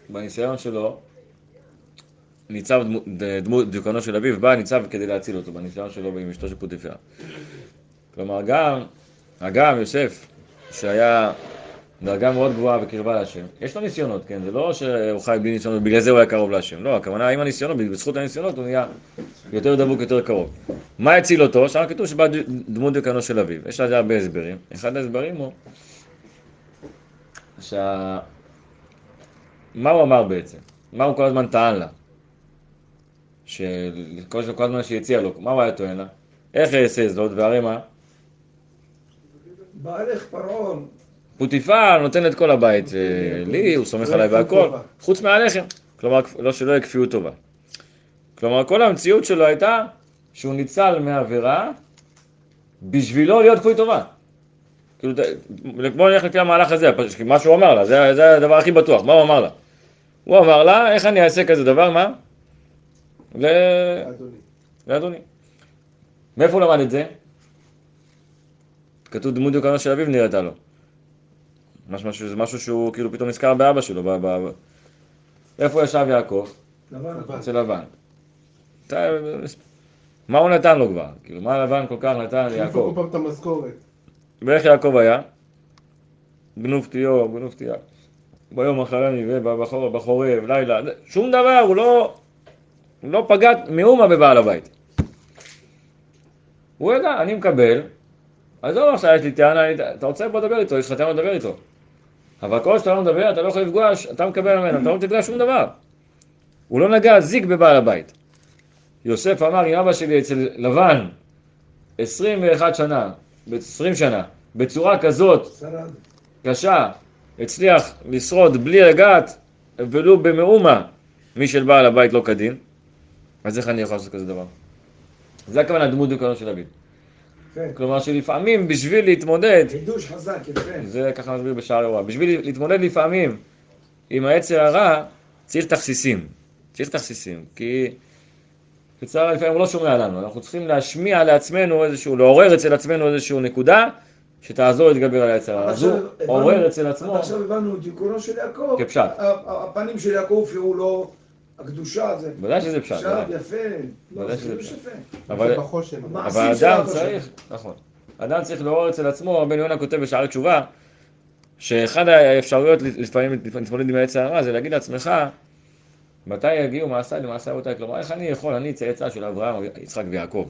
בניסיון שלו, ניצב דמות דיוקנו של אביו, בא ניצב כדי להציל אותו, בניסיון שלו עם אשתו של פוטיפר. כלומר, גם, אגם, יוסף, שהיה דרגה מאוד גבוהה בקרבה להשם, יש לו ניסיונות, כן? זה לא שהוא חי בלי ניסיונות, בגלל זה הוא היה קרוב להשם. לא, הכוונה, עם הניסיונות, בזכות הניסיונות הוא נהיה יותר דבוק, יותר קרוב. מה הציל אותו? שם כתוב שבא דמות דיוקנו של אביו. יש לזה הרבה הסברים. אחד ההסברים הוא שה... מה הוא אמר בעצם? מה הוא כל הזמן טען לה? שכל הזמן שהיא הציעה לו, מה הוא היה טוען לה? איך אעשה זאת, והרי מה? בעלך פרעון. פוטיפר נותן את כל הבית לי, הוא סומך עליי והכל, חוץ מהלחם. כלומר, לא שלא יהיה כפיות טובה. כלומר, כל המציאות שלו הייתה שהוא ניצל מעבירה בשבילו להיות כפוי טובה. כאילו, בוא נלך לפי המהלך הזה, מה שהוא אמר לה, זה, זה הדבר הכי בטוח, מה הוא אמר לה? הוא אמר לה, איך אני אעשה כזה דבר, מה? ל... לאדוני. מאיפה הוא למד את זה? כתוב דמות דיוקנו של אביו נראתה לו. משהו, זה משהו שהוא כאילו פתאום נזכר באבא שלו. ב, ב. איפה ישב יעקב? אצל לבן. מה הוא נתן לו כבר? כאילו, מה לבן כל כך נתן ליעקב? כל פעם את המשכורת. ואיך יעקב היה? גנוב תיאו, גנוב תיאה. ביום אחרני ובחורב, לילה, שום דבר, הוא לא, לא פגע מאומה בבעל הבית. הוא ידע, אני מקבל, עזוב עכשיו, יש לי טענה, אתה רוצה בוא לדבר איתו, יש לך טענה לדבר איתו. אבל כל שאתה לא מדבר, אתה לא יכול לפגוע, אתה מקבל ממנו, אתה לא תפגע שום דבר. הוא לא נגע זיק בבעל הבית. יוסף אמר, עם אבא שלי אצל לבן, 21 שנה, 20 שנה, בצורה כזאת. קשה, הצליח לשרוד בלי לגעת ולו במאומה משל בעל הבית לא כדין, אז איך אני יכול לעשות כזה דבר? זה הכוונה דמות דיוקנו של דוד. כן. כלומר שלפעמים בשביל להתמודד, חידוש חזק, יפה. זה ככה מסביר בשער אירוע, בשביל להתמודד לפעמים עם העצר הרע, צריך תכסיסים. צריך תכסיסים, כי לצער לפעמים הוא לא שומע לנו, אנחנו צריכים להשמיע לעצמנו איזשהו, לעורר אצל עצמנו איזשהו נקודה שתעזור להתגבר על העצר הרע. אז הוא עורר אצל עצמו עד עכשיו הבנו את דיוקנו של יעקב. כפשט. הפנים של יעקב הופיעו לו, הקדושה זה. ודאי שזה פשט, ודאי. יפה. לא, ודאי זה שזה פשט. אבל, אדם צריך, נכון, אדם צריך לעורר אצל עצמו, בן יונה כותב בשערי תשובה, שאחד האפשרויות לפעמים להתמודד עם העץ הרע זה להגיד לעצמך, מתי יגיעו מעשיי למעשה אבותיי, כלומר איך אני יכול, אני צאצא של אברהם, יצחק ויעקב.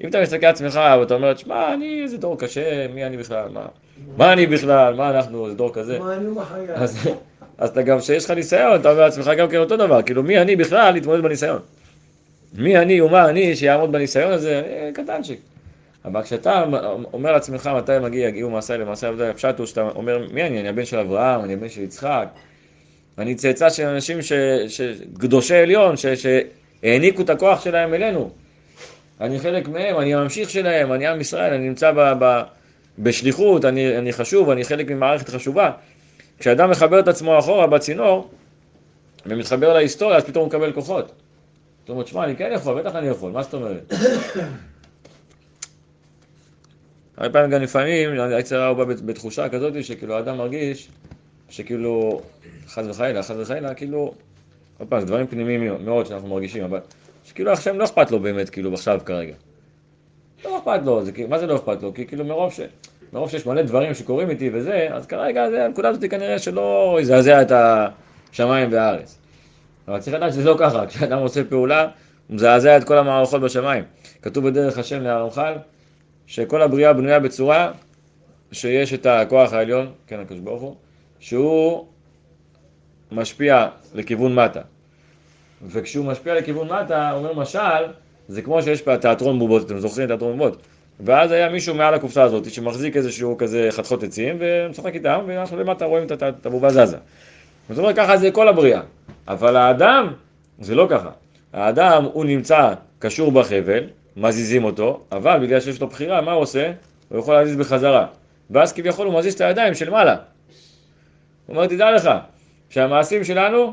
אם אתה מסתכל על עצמך ואתה אומר, שמע, אני איזה דור קשה, מי אני בכלל, מה, מה אני בכלל, מה אנחנו, איזה דור כזה. מה אני ומה חיי? אז, אתה גם, כשיש לך ניסיון, אתה אומר לעצמך גם כן אותו דבר, כאילו מי אני בכלל להתמודד בניסיון? מי אני ומה אני שיעמוד בניסיון הזה? אה, קטנצ'יק. אבל כשאתה אומר לעצמך מתי מגיע, יגיעו מעשיי למעשה עבודה, הפשט הוא שאתה אומר, מי אני? אני הבן של אברהם, אני הבן של יצחק, אני צאצא של אנשים ש, ש, קדושי עליון, ש, שהעניקו את הכוח שלהם אלינו. אני חלק מהם, אני הממשיך שלהם, אני עם ישראל, אני נמצא ב, ב, בשליחות, אני, אני חשוב, אני חלק ממערכת חשובה. כשאדם מחבר את עצמו אחורה בצינור ומתחבר להיסטוריה, אז פתאום הוא מקבל כוחות. זאת אומרת, שמע, אני כן יכול, בטח אני יכול, מה זאת אומרת? הרבה פעמים גם לפעמים, היצר הרע הוא בא בתחושה כזאת שכאילו האדם מרגיש שכאילו, חס וחלילה, חס וחלילה, כאילו, עוד פעם, זה דברים פנימיים מאוד שאנחנו מרגישים, אבל שכאילו השם לא אכפת לו באמת, כאילו, עכשיו כרגע. לא אכפת לו, זה, מה זה לא אכפת לו? כי כאילו מרוב, ש, מרוב שיש מלא דברים שקורים איתי וזה, אז כרגע זה, הנקודה הזאת כנראה שלא יזעזע את השמיים והארץ. אבל צריך לדעת שזה לא ככה, כשאדם עושה פעולה, הוא מזעזע את כל המערכות בשמיים. כתוב בדרך השם להרמח"ל, שכל הבריאה בנויה בצורה שיש את הכוח העליון, כן הקדוש ברוך הוא, שהוא משפיע לכיוון מטה. וכשהוא משפיע לכיוון מטה, אומר משל, זה כמו שיש בתיאטרון בובות, אתם זוכרים תיאטרון בובות? ואז היה מישהו מעל הקופסה הזאת שמחזיק איזשהו כזה חתכות עצים ומשחק איתם, ואנחנו למטה רואים את הבובה זזה. זאת אומרת, ככה זה כל הבריאה. אבל האדם, זה לא ככה. האדם, הוא נמצא קשור בחבל, מזיזים אותו, אבל בגלל שיש לו בחירה, מה הוא עושה? הוא יכול להזיז בחזרה. ואז כביכול הוא מזיז את הידיים של מעלה. הוא אומר, תדע לך, שהמעשים שלנו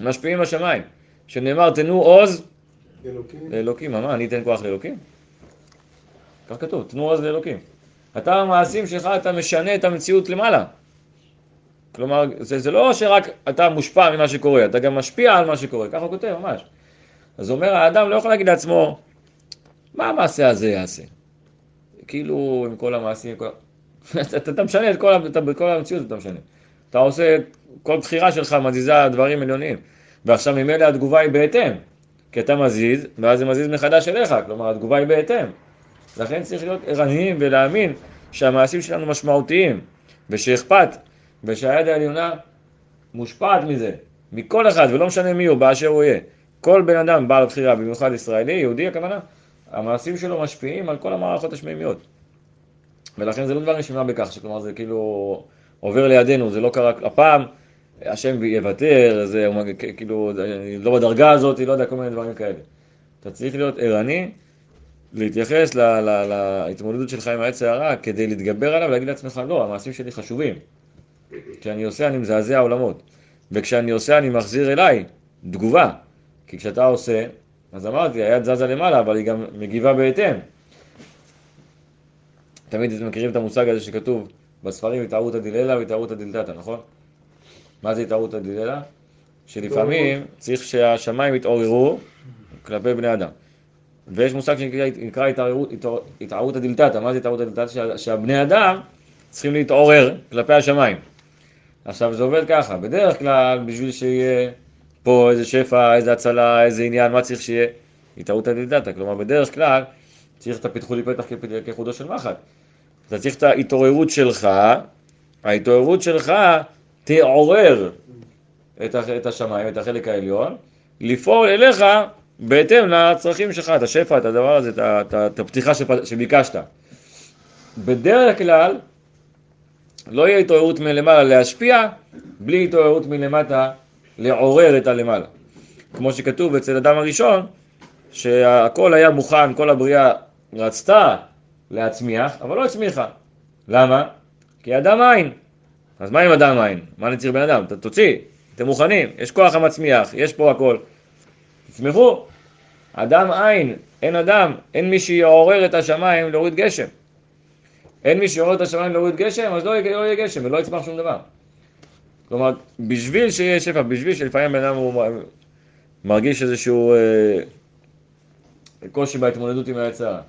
משפיעים בשמיים. שנאמר, תנו עוז לאלוקים. מה, אני אתן כוח לאלוקים? כך כתוב, תנו עוז לאלוקים. אתה המעשים שלך, אתה משנה את המציאות למעלה. כלומר, זה, זה לא שרק אתה מושפע ממה שקורה, אתה גם משפיע על מה שקורה, ככה הוא כותב ממש. אז אומר, האדם לא יכול להגיד לעצמו, מה המעשה הזה יעשה? כאילו, עם כל המעשים, כל... אתה, אתה משנה את כל, אתה, בכל המציאות, אתה משנה. אתה עושה, כל בחירה שלך מזיזה דברים עליוניים. ועכשיו ממילא התגובה היא בהתאם. כי אתה מזיז, ואז זה מזיז מחדש אליך, כלומר התגובה היא בהתאם. לכן צריך להיות ערניים ולהאמין שהמעשים שלנו משמעותיים, ושאכפת, ושהיד העליונה מושפעת מזה, מכל אחד, ולא משנה מי הוא, באשר הוא יהיה. כל בן אדם בעל בחירה, במיוחד ישראלי, יהודי הכוונה, המעשים שלו משפיעים על כל המערכות השמימיות. ולכן זה לא דבר נשמע בכך, שכלומר זה כאילו עובר לידינו, זה לא קרה, הפעם השם יוותר, זה כאילו, לא בדרגה הזאת, לא יודע, כל מיני דברים כאלה. אתה צריך להיות ערני, להתייחס לה, לה, להתמודדות שלך עם העץ הרע, כדי להתגבר עליו ולהגיד לעצמך, לא, המעשים שלי חשובים. כשאני עושה אני מזעזע עולמות, וכשאני עושה אני מחזיר אליי תגובה, כי כשאתה עושה, אז אמרתי, היד זזה למעלה, אבל היא גם מגיבה בהתאם. תמיד אתם מכירים את המושג הזה שכתוב בספרים, התערותא דיללה והתערותא דילתתא, נכון? מה זה התערותא דיללה? שלפעמים צריך שהשמיים יתעוררו כלפי בני אדם. ויש מושג שנקרא התערותא דילתתא. מה זה התערותא דילתתא? שהבני אדם צריכים להתעורר כלפי השמיים. עכשיו זה עובד ככה, בדרך כלל בשביל שיהיה פה איזה שפע, איזה הצלה, איזה עניין, מה צריך שיהיה? התערותא דילתתא. כלומר בדרך כלל צריך את הפיתחו לי פתח כחודו של מחט. אתה צריך את ההתעוררות שלך, ההתעוררות שלך תעורר את השמיים, את החלק העליון, לפעול אליך בהתאם לצרכים שלך, את השפע, את הדבר הזה, את, את, את הפתיחה שביקשת. בדרך כלל לא יהיה התעוררות מלמעלה להשפיע, בלי התעוררות מלמטה לעורר את הלמעלה. כמו שכתוב אצל אדם הראשון, שהכל היה מוכן, כל הבריאה רצתה להצמיח, אבל לא הצמיחה. למה? כי אדם אין. אז מה עם אדם אין? מה אני צריך בן אדם? תוציא, אתם מוכנים, יש כוח המצמיח, יש פה הכל. תצמחו. אדם אין, אין אדם, אין מי שיעורר את השמיים להוריד גשם. אין מי שיעורר את השמיים להוריד גשם, אז לא יהיה, לא יהיה גשם ולא יצמח שום דבר. כלומר, בשביל שיהיה שפע, בשביל שלפעמים בן אדם הוא מרגיש איזשהו אה, קושי בהתמודדות עם היצרה,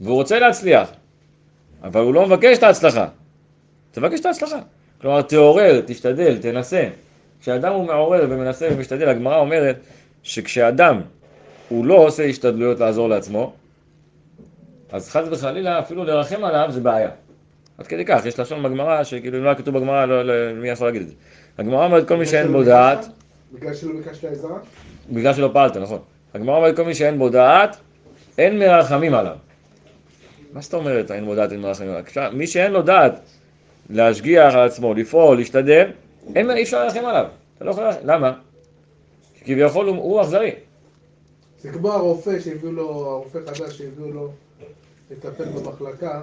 והוא רוצה להצליח, אבל הוא לא מבקש את ההצלחה. תבקש את ההצלחה. כלומר, תעורר, תשתדל, תנסה. כשאדם הוא מעורר ומנסה ומשתדל, הגמרא אומרת שכשאדם הוא לא עושה השתדלויות לעזור לעצמו, אז חס וחלילה אפילו לרחם עליו זה בעיה. עד כדי כך, יש לשון בגמרא, שכאילו אם לא היה כתוב בגמרא, לא, לא, מי יכול להגיד את זה? הגמרא אומרת כל מי שאין בו דעת... בגלל שלא ביקשת עזרה? בגלל שלא פעלת, נכון. הגמרא אומרת כל מי שאין בו דעת, אין מרחמים עליו. מה זאת אומרת אין בו דעת אין מלאכים? מי שאין לו דעת להשגיח על עצמו, לפעול, להשתדל, אין, אי אפשר לרחם עליו. אתה לא יכול לרחם, למה? כביכול הוא, הוא אכזרי. זה כמו הרופא שהביאו לו, הרופא חדש שהביאו לו לטפל במחלקה.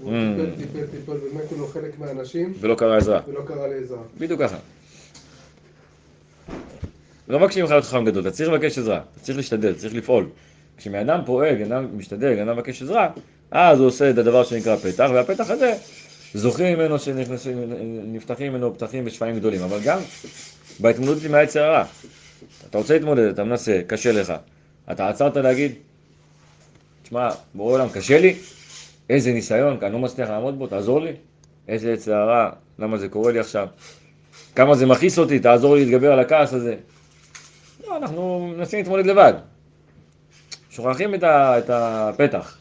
הוא Mm. טיפל, טיפל, טיפל, ומתו לו חלק מהאנשים, ולא קרה עזרה. ולא קרא לעזרה. בדיוק ככה. לא מבקשים ממך להיות חכם גדול, אתה צריך לבקש עזרה, אתה צריך להשתדל, אתה צריך לפעול. כשבן אדם פועל, בן אדם משתדל, בן אדם מבקש עזרה, אז הוא עושה את הדבר שנקרא פתח, והפתח הזה, זוכים ממנו שנכנסים, נפתחים ממנו פתחים ושפעים גדולים, אבל גם בהתמודדות עם העץ הרע. אתה רוצה להתמודד, אתה מנסה, קשה לך. אתה עצרת להגיד, תשמע, בורא עולם, קשה לי, איזה ניסיון, כי אני לא מצליח לעמוד בו, תעזור לי. איזה עץ הרע, למה זה קורה לי עכשיו? כמה זה מכעיס אותי, תעזור לי להתגבר על הכעס הזה. לא, אנחנו מנסים להתמודד לבד. שוכחים את, ה, את הפתח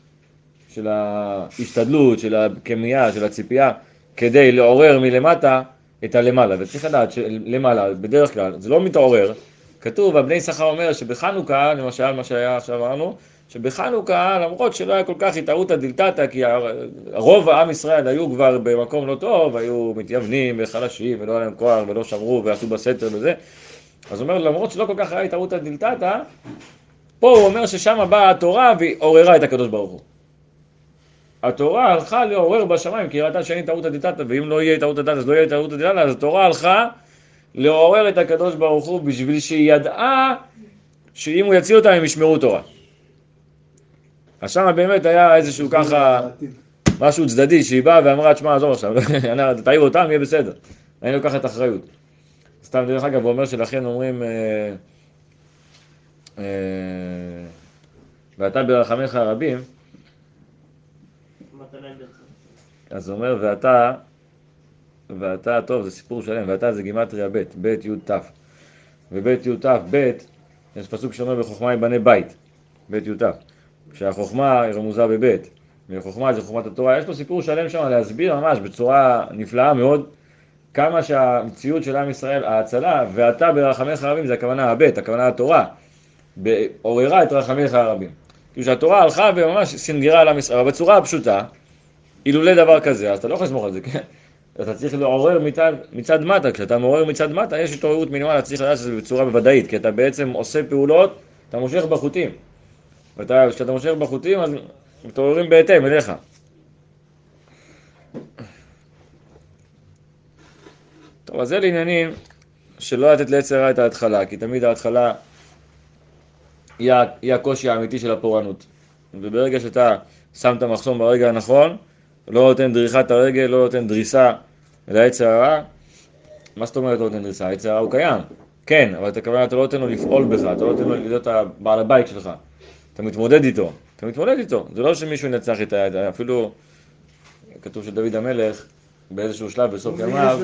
של ההשתדלות, של הכמיהה, של הציפייה, כדי לעורר מלמטה את הלמעלה. וצריך לדעת שלמעלה, בדרך כלל, זה לא מתעורר. כתוב, הבני שכר אומר שבחנוכה, למשל, מה שהיה עכשיו אמרנו, שבחנוכה, למרות שלא היה כל כך התערותא דלתתא, כי רוב העם ישראל היו כבר במקום לא טוב, היו מתייוונים וחלשים, ולא היה להם כוח, ולא שמרו, ועשו בסתר וזה, אז הוא אומר, למרות שלא כל כך היה התערותא דלתתא, פה הוא אומר ששם באה התורה והיא עוררה את הקדוש ברוך הוא. התורה הלכה לעורר בשמיים, כי ראתה שאין התערותא דלתתא, ואם לא יהיה התערותא דלתתא, אז לא יהיה התערותא דלתתא, אז התורה הלכה לעורר את הקדוש ברוך הוא בשביל שהיא ידעה שאם הוא יציל אותם הם ישמרו תורה. אז שם באמת היה איזשהו ככה. משהו צדדי, שהיא באה ואמרה, תשמע, עזוב עכשיו, תעיר אותם, יהיה בסדר. אני לוקחת אחריות. סתם, דרך אגב, הוא אומר שלכן אומרים, אה, אה, ואתה ברחמיך הרבים, אז הוא אומר, ואתה, ואתה, טוב, זה סיפור שלם, ואתה זה גימטריה ב', ב' י' ת', וב' י' ת', ב', יש פסוק שאומר, בחוכמה ייבנה בית, ב' י' ת', כשהחוכמה היא רמוזה בב', וחוכמה זה חוכמת התורה, יש פה סיפור שלם שם להסביר ממש בצורה נפלאה מאוד, כמה שהמציאות של עם ישראל, ההצלה, ואתה ברחמיך הרבים, זה הכוונה הב', הכוונה התורה, עוררה את רחמיך הרבים. כאילו שהתורה הלכה וממש סנגרה על עם ישראל, אבל בצורה הפשוטה, אילולא דבר כזה, אז אתה לא יכול לסמוך על זה, כן? אתה צריך לעורר מצד, מצד מטה, כשאתה מעורר מצד מטה, יש התעוררות מלמעלה, צריך לדעת שזה בצורה בוודאית, כי אתה בעצם עושה פעולות, אתה מושך בחוטים. וכשאתה מושך בחוטים, אז מתעוררים בהתאם אליך. טוב, אז זה לעניינים שלא לתת לעץ הרע את ההתחלה, כי תמיד ההתחלה היא הקושי האמיתי של הפורענות. וברגע שאתה שם את המחסום ברגע הנכון, לא נותן דריכת הרגל, לא נותן דריסה לעץ הרע, מה זאת אומרת לא נותן דריסה? העץ הרע הוא קיים, כן, אבל אתה כמובן אתה לא נותן לו לפעול בך, אתה לא נותן לו להיות הבעל הבית שלך. אתה מתמודד איתו, אתה מתמודד איתו. זה לא שמישהו ינצח את ה... אפילו כתוב שדוד המלך באיזשהו שלב בסוף ימיו,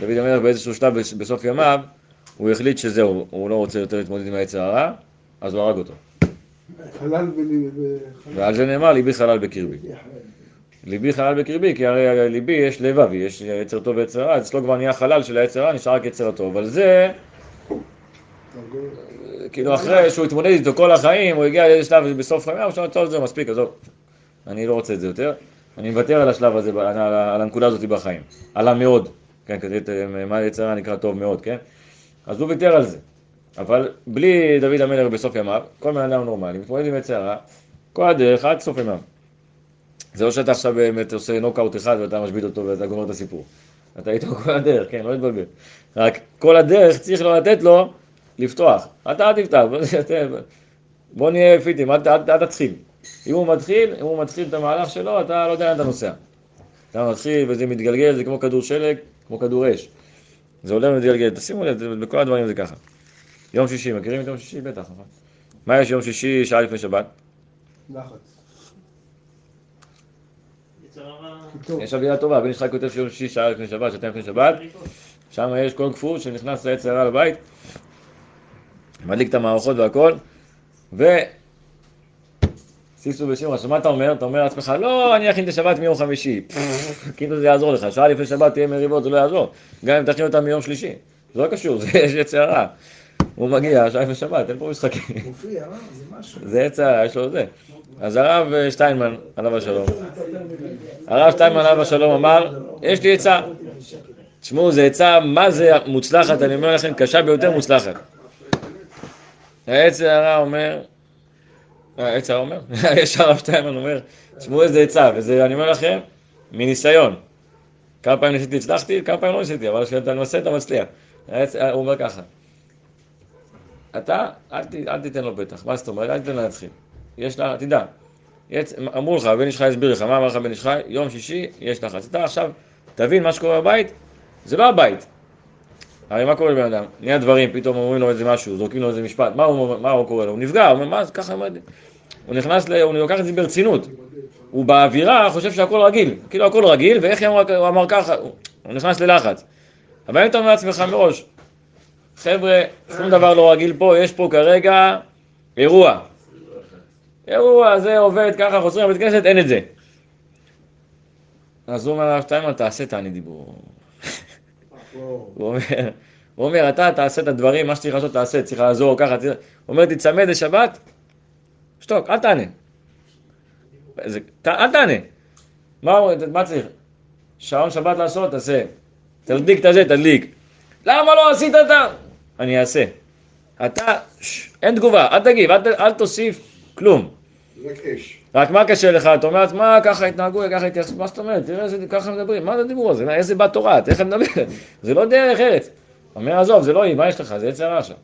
דוד המלך באיזשהו שלב בס- בסוף ימיו, הוא החליט שזהו, הוא לא רוצה יותר להתמודד עם העץ הרע, אז הוא הרג אותו. חלל ולי... וחלל. ועל זה נאמר, ליבי חלל בקרבי. ליבי חלל בקרבי, כי הרי ליבי יש לבבי, יש יצר טוב ויצר רע, אצלו כבר נהיה חלל של היצר רע, נשאר רק יצר הטוב. אבל זה, כאילו אחרי שהוא התמודד איתו כל החיים, הוא הגיע לאיזה שלב בסוף חייו, הוא אמר, טוב, זהו, מספיק, עזוב. אני לא רוצה את זה יותר. אני מוותר על השלב הזה, על, על, על הנקודה הזאת בחיים. עלה מאוד, כן, כזה, מה יצר רע נקרא טוב מאוד, כן? אז הוא ויתר על זה. אבל בלי דוד המלך בסוף ימיו, כל בן אדם נורמלי, מתמודד עם יצר רע, כל הדרך עד סוף ימיו. זה לא שאתה עכשיו באמת עושה נוקאוט אחד ואתה משבית אותו ואתה גומר את הסיפור. אתה איתו כל הדרך, כן, לא להתבלבל. רק כל הדרך צריך לא לתת לו לפתוח. אתה אל תפתח, בוא, נהיה- פיטים, אל, תתחיל. אם הוא מתחיל, אם הוא מתחיל את המהלך שלו, אתה לא יודע לאן אתה נוסע. אתה מתחיל וזה מתגלגל, זה כמו כדור שלג, כמו כדור אש. זה עולה ומתגלגל, תשימו לב, בכל הדברים זה ככה. יום שישי, מכירים את יום שישי? בטח, נכון. מה יש יום שישי, שעה לפני שבת? לחץ. יש אווירה טובה, בן ישחק כותב שיום שישי, שעה לפני שבת, שעתיים לפני שבת, שם יש כל כפור שנכנס לעץ הרע לבית, מדליק את המערכות והכל, ו... סיסו ושמרה, עכשיו מה אתה אומר? אתה אומר לעצמך, לא, אני אכין את השבת מיום חמישי. כאילו זה יעזור לך, שעה לפני שבת תהיה מריבות, זה לא יעזור. גם אם תכין אותה מיום שלישי. זה לא קשור, זה יש יצר הרע. הוא מגיע, שי ושבת, אין פה משחקים. מופיע, אה? זה משהו. זה עצה, יש לו זה. אז הרב אה, שטיינמן, עליו השלום, הרב שטיינמן עליו השלום אמר, יש לי עצה. תשמעו, זו עצה, מה זה מוצלחת, אני אומר לכם, קשה ביותר מוצלחת. העץ הרע אומר, אה, העץ הרע אומר? יש הרב שטיינמן אומר, תשמעו איזה עצה, וזה, אני אומר לכם, מניסיון. כמה פעמים ניסיתי, הצלחתי, כמה פעמים לא ניסיתי, אבל כשאתה מנסה אתה מצליח. העץ, הוא אומר ככה, אתה, אל, ת, אל תיתן לו פתח, מה זאת אומרת? אל תיתן לו להתחיל. יש לה, תדע, יש, אמרו לך, הבן איש חי הסביר לך, מה אמר לך בן איש חי? יום שישי יש לחץ. אתה עכשיו תבין מה שקורה בבית, זה לא הבית. הרי מה קורה לבן אדם? נהיה דברים, פתאום אומרים לו איזה משהו, זורקים לו איזה משפט, מה הוא, מה הוא קורא לו? הוא נפגע, הוא אומר, מה ככה, זה? הוא נכנס, ל, הוא לוקח את זה ברצינות. הוא באווירה חושב שהכל רגיל, כאילו הכל רגיל, ואיך הוא אמר, הוא ככה, הוא, הוא נכנס ללחץ. אבל אם אתה אומר לעצמך מראש, חבר'ה, שום דבר לא רגיל פה, יש פה כרגע אירוע. אירוע, זה עובד ככה, חוזרים לבית כנסת, אין את זה. אז הוא אומר לרב שטיינמן, תעשה תעני דיבור. הוא אומר, אתה תעשה את הדברים, מה שצריך לעשות תעשה, צריך לעזור, ככה. הוא אומר, תצמד לשבת, שתוק, אל תענה. אל תענה. מה צריך? שעון שבת לעשות, תעשה. תדליק את הזה, תדליק. למה לא עשית את ה... אני אעשה. אתה, ש, אין תגובה, אל תגיב, אל, אל תוסיף כלום. רק אש. רק מה קשה לך? אתה אומר, מה ככה התנהגו, ככה התייחסו, מה זאת אומרת? תראה איזה, ככה מדברים, מה זה הדיבור הזה? איזה בת תורה, איך אני מדבר? זה לא דרך ארץ. אומר, עזוב, זה לא היא, מה יש לך? זה יצר הרע שם.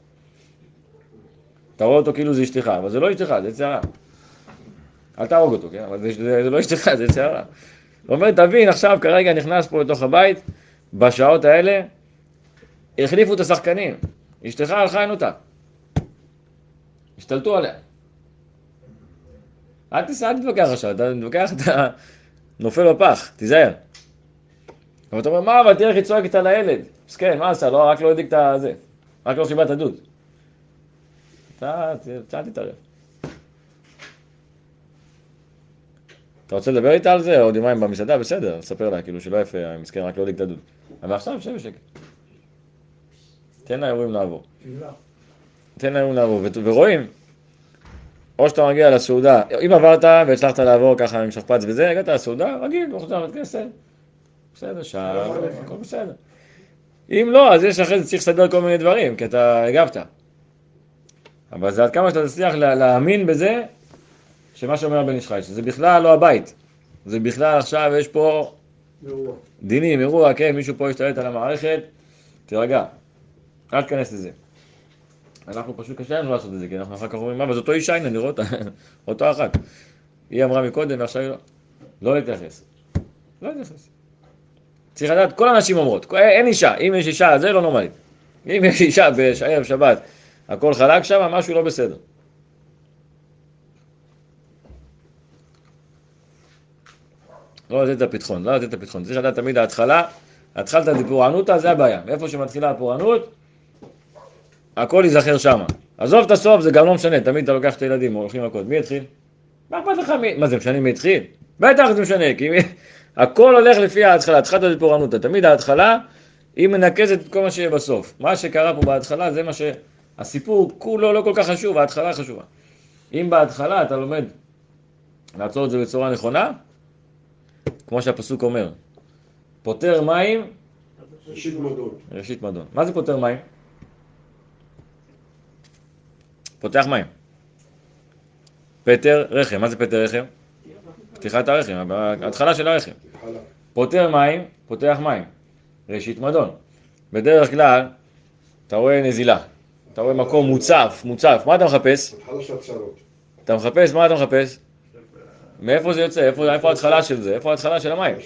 אתה רואה אותו כאילו זה אשתך, אבל זה לא אשתך, זה יצר הרע. אל תהרוג אותו, כן? אבל זה, זה, זה לא אשתך, זה יצר הרע. הוא אומר, תבין, עכשיו כרגע נכנס פה לתוך הבית, בשעות האלה, החליפו את השחקנים. אשתך הלכה אין אותה. השתלטו עליה. אל תיסע, אל תתווכח עכשיו, אתה מתווכח, אתה נופל בפח, תיזהר. אבל אתה אומר, מה, אבל תראה איך היא צועקת על הילד. מסכן, מה עשה? לא, רק לא הדליק את הזה. רק לא חיבה את הדוד. אתה, אל תתערב. אתה רוצה לדבר איתה על זה, עוד יומיים במסעדה? בסדר, ספר לה, כאילו שלא יפה, מסכן, רק לא הדליק את הדוד. אבל עכשיו, שב בשקט. תן לאירועים לעבור. תן לאירועים לעבור, ורואים, או שאתה מגיע לסעודה, אם עברת והצלחת לעבור ככה עם שכפ"ץ וזה, הגעת לסעודה, רגיל, לא חוזר לבית כנסת, בסדר, שעה, הכל בסדר. אם לא, אז יש אחרי זה צריך לסדר כל מיני דברים, כי אתה הגבת. אבל זה עד כמה שאתה תצליח לה- להאמין בזה, שמה שאומר הבן איש חי, שזה בכלל לא הבית. זה בכלל עכשיו יש פה אירוע. דינים, אירוע, כן, מישהו פה השתלט על המערכת, תירגע, אל תיכנס לזה. אנחנו פשוט קשה לנו לעשות את זה, כי אנחנו אחר כך אומרים, אבל זה אותו אישה, הנה, נראה אותה, אותו אחת. היא אמרה מקודם, ועכשיו היא לא. לא להתייחס. לא להתייחס. צריך לדעת, כל הנשים אומרות, כל- אין אישה, אם יש אישה, זה לא נורמלי. אם יש אישה בערב שבת, הכל חלק שם, משהו לא בסדר. לא לתת את הפתחון, לא לתת את הפתחון. צריך לדעת תמיד ההתחלה, התחלת בפורענותא, זה הבעיה. מאיפה שמתחילה הפורענות, הכל ייזכר שמה. עזוב את הסוף, זה גם לא משנה, תמיד אתה לוקח את הילדים, הולכים מכות. מי התחיל? מה אכפת לך מי? מה זה משנה מי התחיל? בטח זה משנה, כי מי... הכל הולך לפי ההתחלה, התחלת בפורענותא. תמיד ההתחלה, היא מנקזת את כל מה שיהיה בסוף. מה שקרה פה בהתחלה, זה מה ש... הסיפור כולו לא כל כך חשוב, ההתחלה חשובה. אם בהתחלה אתה לומד לעצור את זה בצורה נכונה, כמו שהפסוק אומר, פותר מים, ראשית מדון. ראשית מדון. מה זה פותר מים? פותח מים. פטר רחם, מה זה פטר רחם? פתיחת הרחם, ההתחלה של הרחם. פותר מים, פותח מים. ראשית מדון. בדרך כלל, אתה רואה נזילה. אתה רואה מקום מוצף, מוצף. מה אתה מחפש? אתה מחפש, מה אתה מחפש? מאיפה זה יוצא? איפה, ההתחלה של זה? איפה ההתחלה של המים?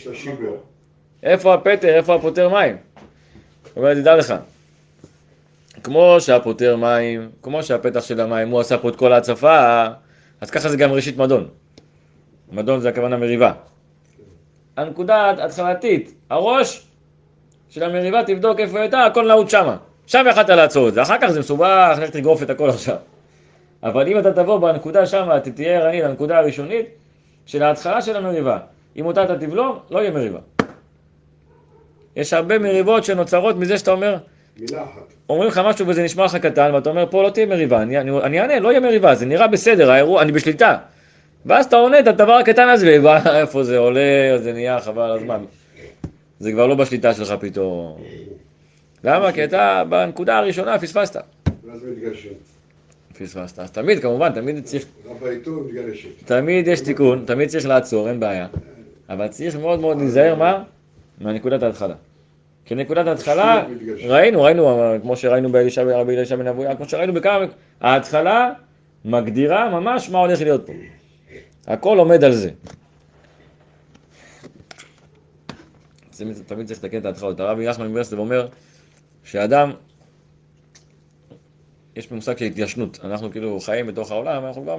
איפה הפטר? איפה הפותר מים? זאת אומרת, תדע לך, כמו שהפותר מים, כמו שהפתח של המים, הוא עשה פה את כל ההצפה, אז ככה זה גם ראשית מדון. מדון זה הכוונה מריבה. הנקודה ההתחלתית, הראש של המריבה, תבדוק איפה הייתה, הכל נעוץ שמה. שם יכלת לעצור את זה, אחר כך זה מסובך, לך תגרוף את הכל עכשיו. אבל אם אתה תבוא בנקודה שמה, אתה תהיה ערני לנקודה הראשונית של ההתחלה של המריבה. אם אותה אתה תבלום, לא יהיה מריבה. יש הרבה מריבות שנוצרות מזה שאתה אומר, מילה אחת. אומרים לך משהו וזה נשמע לך קטן, ואתה אומר, פה לא תהיה מריבה, אני, אני, אני אענה, לא יהיה מריבה, זה נראה בסדר, האירוע, אני בשליטה. ואז אתה עונה את הדבר הקטן הזה, ובא, איפה זה עולה, זה נהיה חבל הזמן. זה כבר לא בשליטה שלך פתאום. למה? כי אתה בנקודה הראשונה פספסת. ואז. פספסת. אז תמיד, כמובן, תמיד צריך. תמיד יש תיקון, תמיד צריך לעצור, אין בעיה. אבל צריך מאוד מאוד להיזהר, מה? מהנקודת ההתחלה. כי נקודת ההתחלה. ראינו, ראינו, כמו שראינו באלישע רבי אלישע בן אבויה, כמו שראינו בכמה, ההתחלה מגדירה ממש מה הולך להיות פה. הכל עומד על זה. תמיד, צריך לתקן את ההתחלות. הרבי נחמן מברסלב אומר שאדם, יש מושג של התיישנות. אנחנו כאילו חיים בתוך העולם, אנחנו גם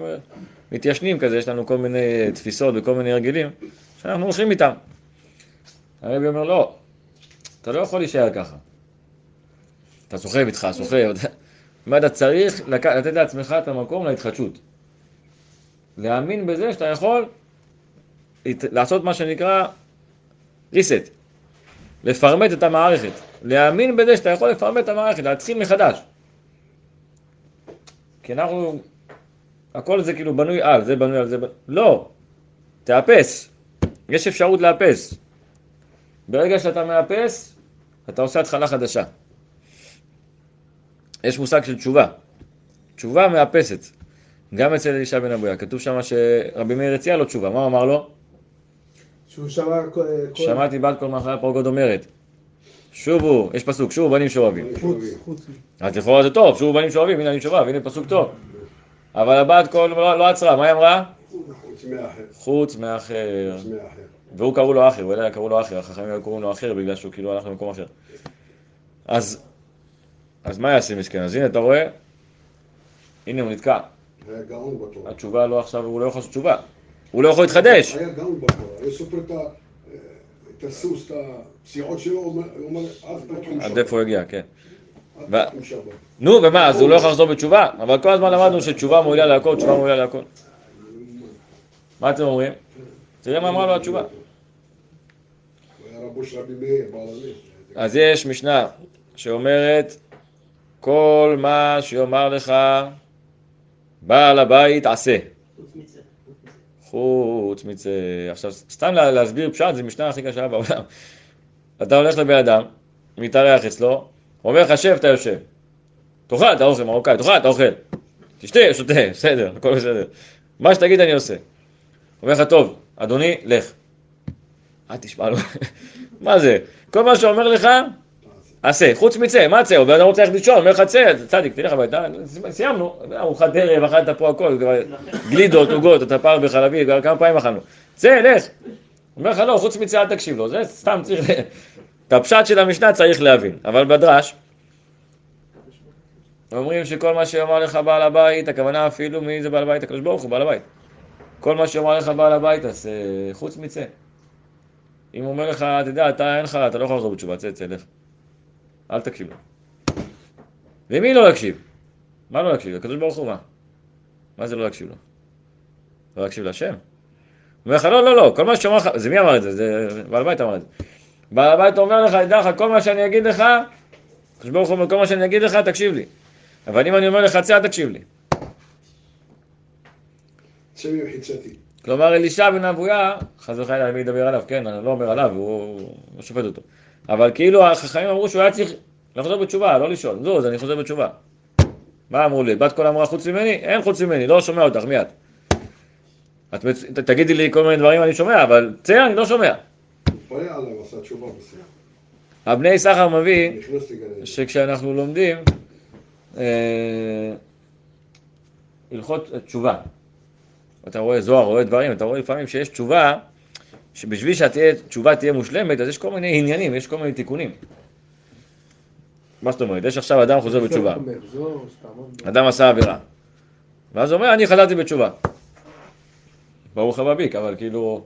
מתיישנים כזה, יש לנו כל מיני תפיסות וכל מיני הרגלים שאנחנו הולכים איתם. הרבי אומר, לא, אתה לא יכול להישאר ככה. אתה סוחב איתך, סוחב. מה אתה צריך לתת לעצמך את המקום להתחדשות. להאמין בזה שאתה יכול לעשות מה שנקרא reset. לפרמט את המערכת. להאמין בזה שאתה יכול לפרמט את המערכת, להתחיל מחדש. כי אנחנו, הכל זה כאילו בנוי על, זה בנוי על זה, בנוי- לא, תאפס. יש אפשרות לאפס. ברגע שאתה מאפס, אתה עושה התחלה חדשה. יש מושג של תשובה. תשובה מאפסת. גם אצל אלישע בן אבויה. כתוב שם שרבי מאיר הציע לו תשובה. מה הוא אמר לו? שהוא שמע כל... כל- שמעתי בת קול מאחורי הפרגוד אומרת. שובו, יש פסוק, שובו בנים שובבים. חוץ, חוץ. אז לכאורה זה טוב, שובו בנים שובבים, הנה אני שובב, הנה פסוק טוב. אבל הבת קול לא, לא עצרה, מה היא אמרה? חוץ מהאחר. חוץ מאחר. והוא קראו לו אחר, הוא יודע קראו לו אחר, החכמים היו קוראים לו אחר בגלל שהוא כאילו הלך למקום אחר. אז, אז מה יעשה מסכן? אז הנה אתה רואה, הנה הוא נתקע. היה גאון בתורה. התשובה לא עכשיו, הוא לא יכול לעשות תשובה. הוא לא יכול להתחדש. היה גאון בתורה. היה סופר את הסוס, את הפסיעות שלו, הוא אומר- אומר, עד פתחום עד. איפה הוא הגיע, כן. נו, ומה, אז הוא לא יכול לחזור בתשובה? אבל כל הזמן למדנו שתשובה מועילה להכל, תשובה מועילה להכל. מה אתם אומרים? תראה מה אמרה לו התשובה. של רבי מאיר, בעל הנס. אז יש משנה שאומרת, כל מה שיאמר לך בעל הבית עשה. חוץ מזה. עכשיו, סתם לה- להסביר פשט, זו משנה הכי קשה בעולם. אתה הולך לבן אדם, מתארח אצלו, הוא אומר לך, שב, אתה יושב. תאכל, אתה אוכל מרוקאי, תאכל, אתה אוכל. תשתה, שותה, בסדר, הכל בסדר. מה שתגיד אני עושה. אומר לך, טוב, אדוני, לך. אל תשמע לו. מה זה? כל מה שאומר לך, עשה. חוץ מצא, מה צא? הוא רוצה ללכת לישון, אומר לך צא, צדיק, תלך הביתה, סיימנו. ארוחת ערב, אכלת פה הכל, גלידות, עוגות, אתה פר בחלבי, כמה פעמים אכלנו. צא, לך. אומר לך לא, חוץ מצא אל תקשיב לו, זה סתם צריך... את הפשט של המשנה צריך להבין. אבל בדרש, אומרים שכל מה שאומר לך בעל הבית, הכוונה אפילו מי זה בעל הבית? הקדוש ברוך הוא בעל הבית. כל מה שאומר לך בעל הבית, אז אה, חוץ מצא. אם הוא אומר לך, אתה יודע, אתה אין לך, אתה לא יכול לחזור בתשובה, צא, צא, לך. אל תקשיב לו. למי לא להקשיב? מה לא להקשיב? לקדוש ברוך הוא מה? מה זה לא להקשיב לו? לא להקשיב להשם? הוא אומר לך, לא, לא, לא, כל מה שאומר לך, זה מי אמר את זה? זה בעל הבית אמר את זה. בעל הבית אומר לך, תדע לך, כל מה שאני אגיד לך, הקדוש ברוך הוא אומר, כל מה שאני אגיד לך, תקשיב לי. אבל אם אני אומר לך, צא, תקשיב לי. צא ממחיצתי. כלומר, אלישע בן אבויה, חס וחלילה, מי ידבר עליו, כן, אני לא אומר עליו, הוא לא שופט אותו. אבל כאילו החכמים אמרו שהוא היה צריך לחזור בתשובה, לא לשאול. זוז, אני חוזר בתשובה. מה אמרו לי? בת קול אמרה חוץ ממני? אין חוץ ממני, לא שומע אותך, מיד. את מצ... ת- תגידי לי כל מיני דברים אני שומע, אבל צא, אני לא שומע. הבני סחר מביא. שכשאנחנו לומדים אה, הלכות תשובה, אתה רואה זוהר, רואה דברים, אתה רואה לפעמים שיש תשובה, שבשביל שהתשובה תהיה מושלמת, אז יש כל מיני עניינים, יש כל מיני תיקונים. מה זאת אומרת? יש עכשיו אדם חוזר בתשובה. אדם עשה עבירה, ואז הוא אומר, אני חזרתי בתשובה. ברוך הבא ביק, אבל כאילו,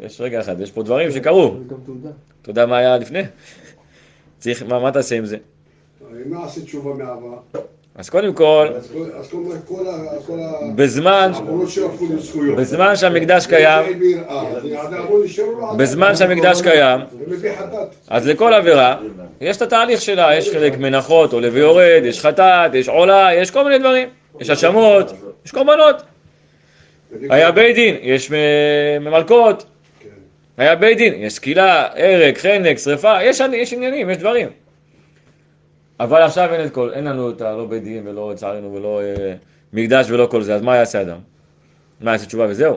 יש רגע אחד, יש פה דברים שקרו. גם תעודה. אתה יודע מה היה לפני? צריך, מה, מה תעשה עם זה? מה עשית תשובה מהעבר? אז קודם כל. בזמן, שהמקדש קיים, אה. בזמן שהמקדש קיים. אז לכל עבירה יש את התהליך שלה, יש חלק מנחות, עולה ויורד, יש חטאת, יש עולה, יש כל מיני דברים, יש האשמות, יש קורבנות. היה בית דין, יש ממלכות, כן. היה בית דין, יש סקילה, הרג, חנק, שרפה, יש עניינים, יש דברים. אבל עכשיו אין את כל, אין לנו את הלא בית דין ולא לצערנו ולא אה, מקדש ולא כל זה, אז מה יעשה אדם? מה יעשה תשובה וזהו?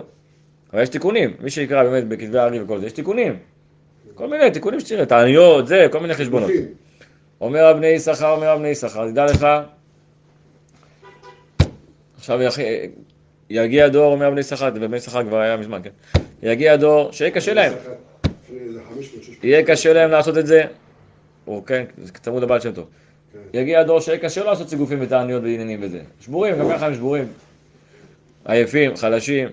אבל יש תיקונים, מי שיקרא באמת בכתבי הארי וכל זה, יש תיקונים. כל מיני תיקונים שתראה, תעניות, זה, כל מיני חשבונות. אומר רב בני יששכר, אומר רב בני יששכר, תדע לך, עכשיו. יגיע דור, אומר רב בני יששכר, ובני יששכר כבר היה מזמן, כן? יגיע דור שיהיה קשה להם, לפני איזה 500, 600. יהיה קשה להם לעשות את זה, או כן, זה צמוד לבעל שם טוב. כן. יגיע דור שיהיה קשה לעשות סיגופים ותעניות ועניינים וזה. שבורים, גם ככה הם שבורים. עייפים, חלשים,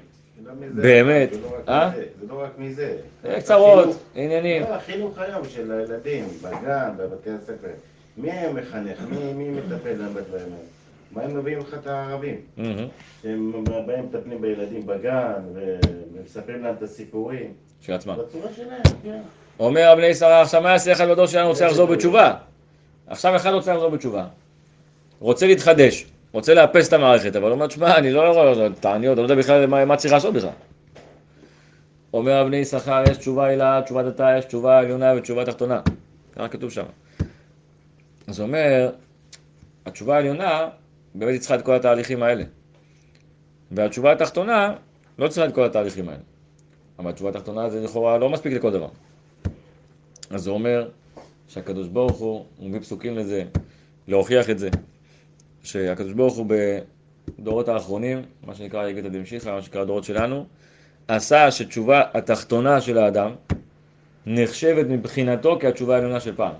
לא באמת, זה לא רק אה? מזה, זה לא. אה, קצרות, החינוך- עניינים. לא, החינוך היום של הילדים, בגן, בבתי הספר. מי היה מחנך? מי- מטפל להם בדברים האלה? מה הם מביאים לך את הערבים? שהם באים מטפלים בילדים בגן, ומספרים להם את הסיפורים. של עצמם. בצורה שלהם, כן. אומר רב בני שרה, עכשיו מה יעשה אחד בדור שלנו רוצה לחזור בתשובה? עכשיו אחד רוצה לחזור בתשובה. רוצה להתחדש, רוצה לאפס את המערכת, אבל הוא אומר, תשמע, אני לא רואה תעניות, אני לא יודע בכלל מה, מה צריך לעשות בכלל. אומר רב בני יששכר, יש תשובה עילה, תשובה דתה, יש תשובה עליונה ותשובה תחתונה. ככה כתוב שם. אז הוא אומר, התשובה העליונה באמת היא צריכה את כל התהליכים האלה. והתשובה התחתונה לא צריכה את כל התהליכים האלה. אבל התשובה התחתונה זה לכאורה לא מספיק לכל דבר. אז הוא אומר שהקדוש ברוך הוא, הוא מביא פסוקים לזה, להוכיח את זה, שהקדוש ברוך הוא בדורות האחרונים, מה שנקרא יגתא דמשיחא, מה שנקרא הדורות שלנו, עשה שתשובה התחתונה של האדם נחשבת מבחינתו כהתשובה העליונה של פעם.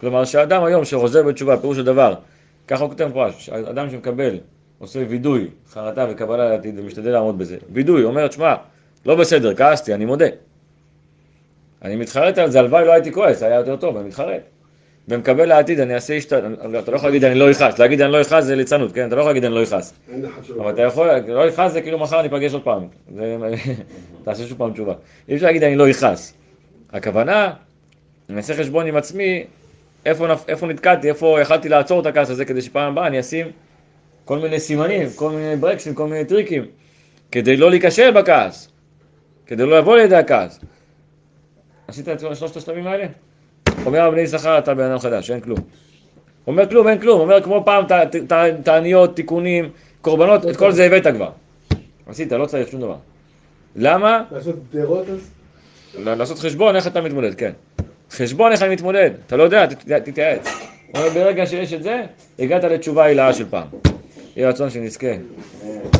כלומר שהאדם היום שחוזר בתשובה, פירוש הדבר, ככה הוא כותב מפורש, אדם שמקבל, עושה וידוי, חרטה וקבלה לעתיד ומשתדל לעמוד בזה, וידוי, אומר, תשמע, לא בסדר, כעסתי, אני מודה. אני מתחרט על זה, הלוואי לא הייתי כועס, היה יותר טוב, אני מתחרט. ומקבל לעתיד, אני אעשה השת... אתה לא יכול להגיד אני לא אכעס, להגיד אני לא אכעס זה ליצנות, כן? אתה לא יכול להגיד אני לא אכעס. אבל אתה יכול, לא אכעס זה כאילו מחר ניפגש עוד פעם. זה... תעשה שוב פעם תשובה. אי אפשר להגיד אני לא אכעס. הכוונה, אני אעשה חשבון עם עצמי. איפה נתקעתי, איפה יכלתי לעצור את הכעס הזה, כדי שפעם הבאה אני אשים כל מיני סימנים, כל מיני ברקסים, כל מיני טריקים, כדי לא להיכשל בכעס, כדי לא לבוא לידי הכעס. עשית את שלושת השלבים האלה? אומר רב בני יששכר, אתה בן אדם חדש, אין כלום. אומר כלום, אין כלום, אומר כמו פעם תעניות, תיקונים, קורבנות, את כל זה הבאת כבר. עשית, לא צריך שום דבר. למה? לעשות גדרות אז? לעשות חשבון איך אתה מתמודד, כן. חשבון איך אני מתמודד, אתה לא יודע, תתייעץ. אומר, ברגע שיש את זה, הגעת לתשובה הילאה של פעם. יהי רצון שנזכה.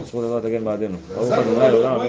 זכות הזאת תגן בעדנו. ברוך ה' לעולם.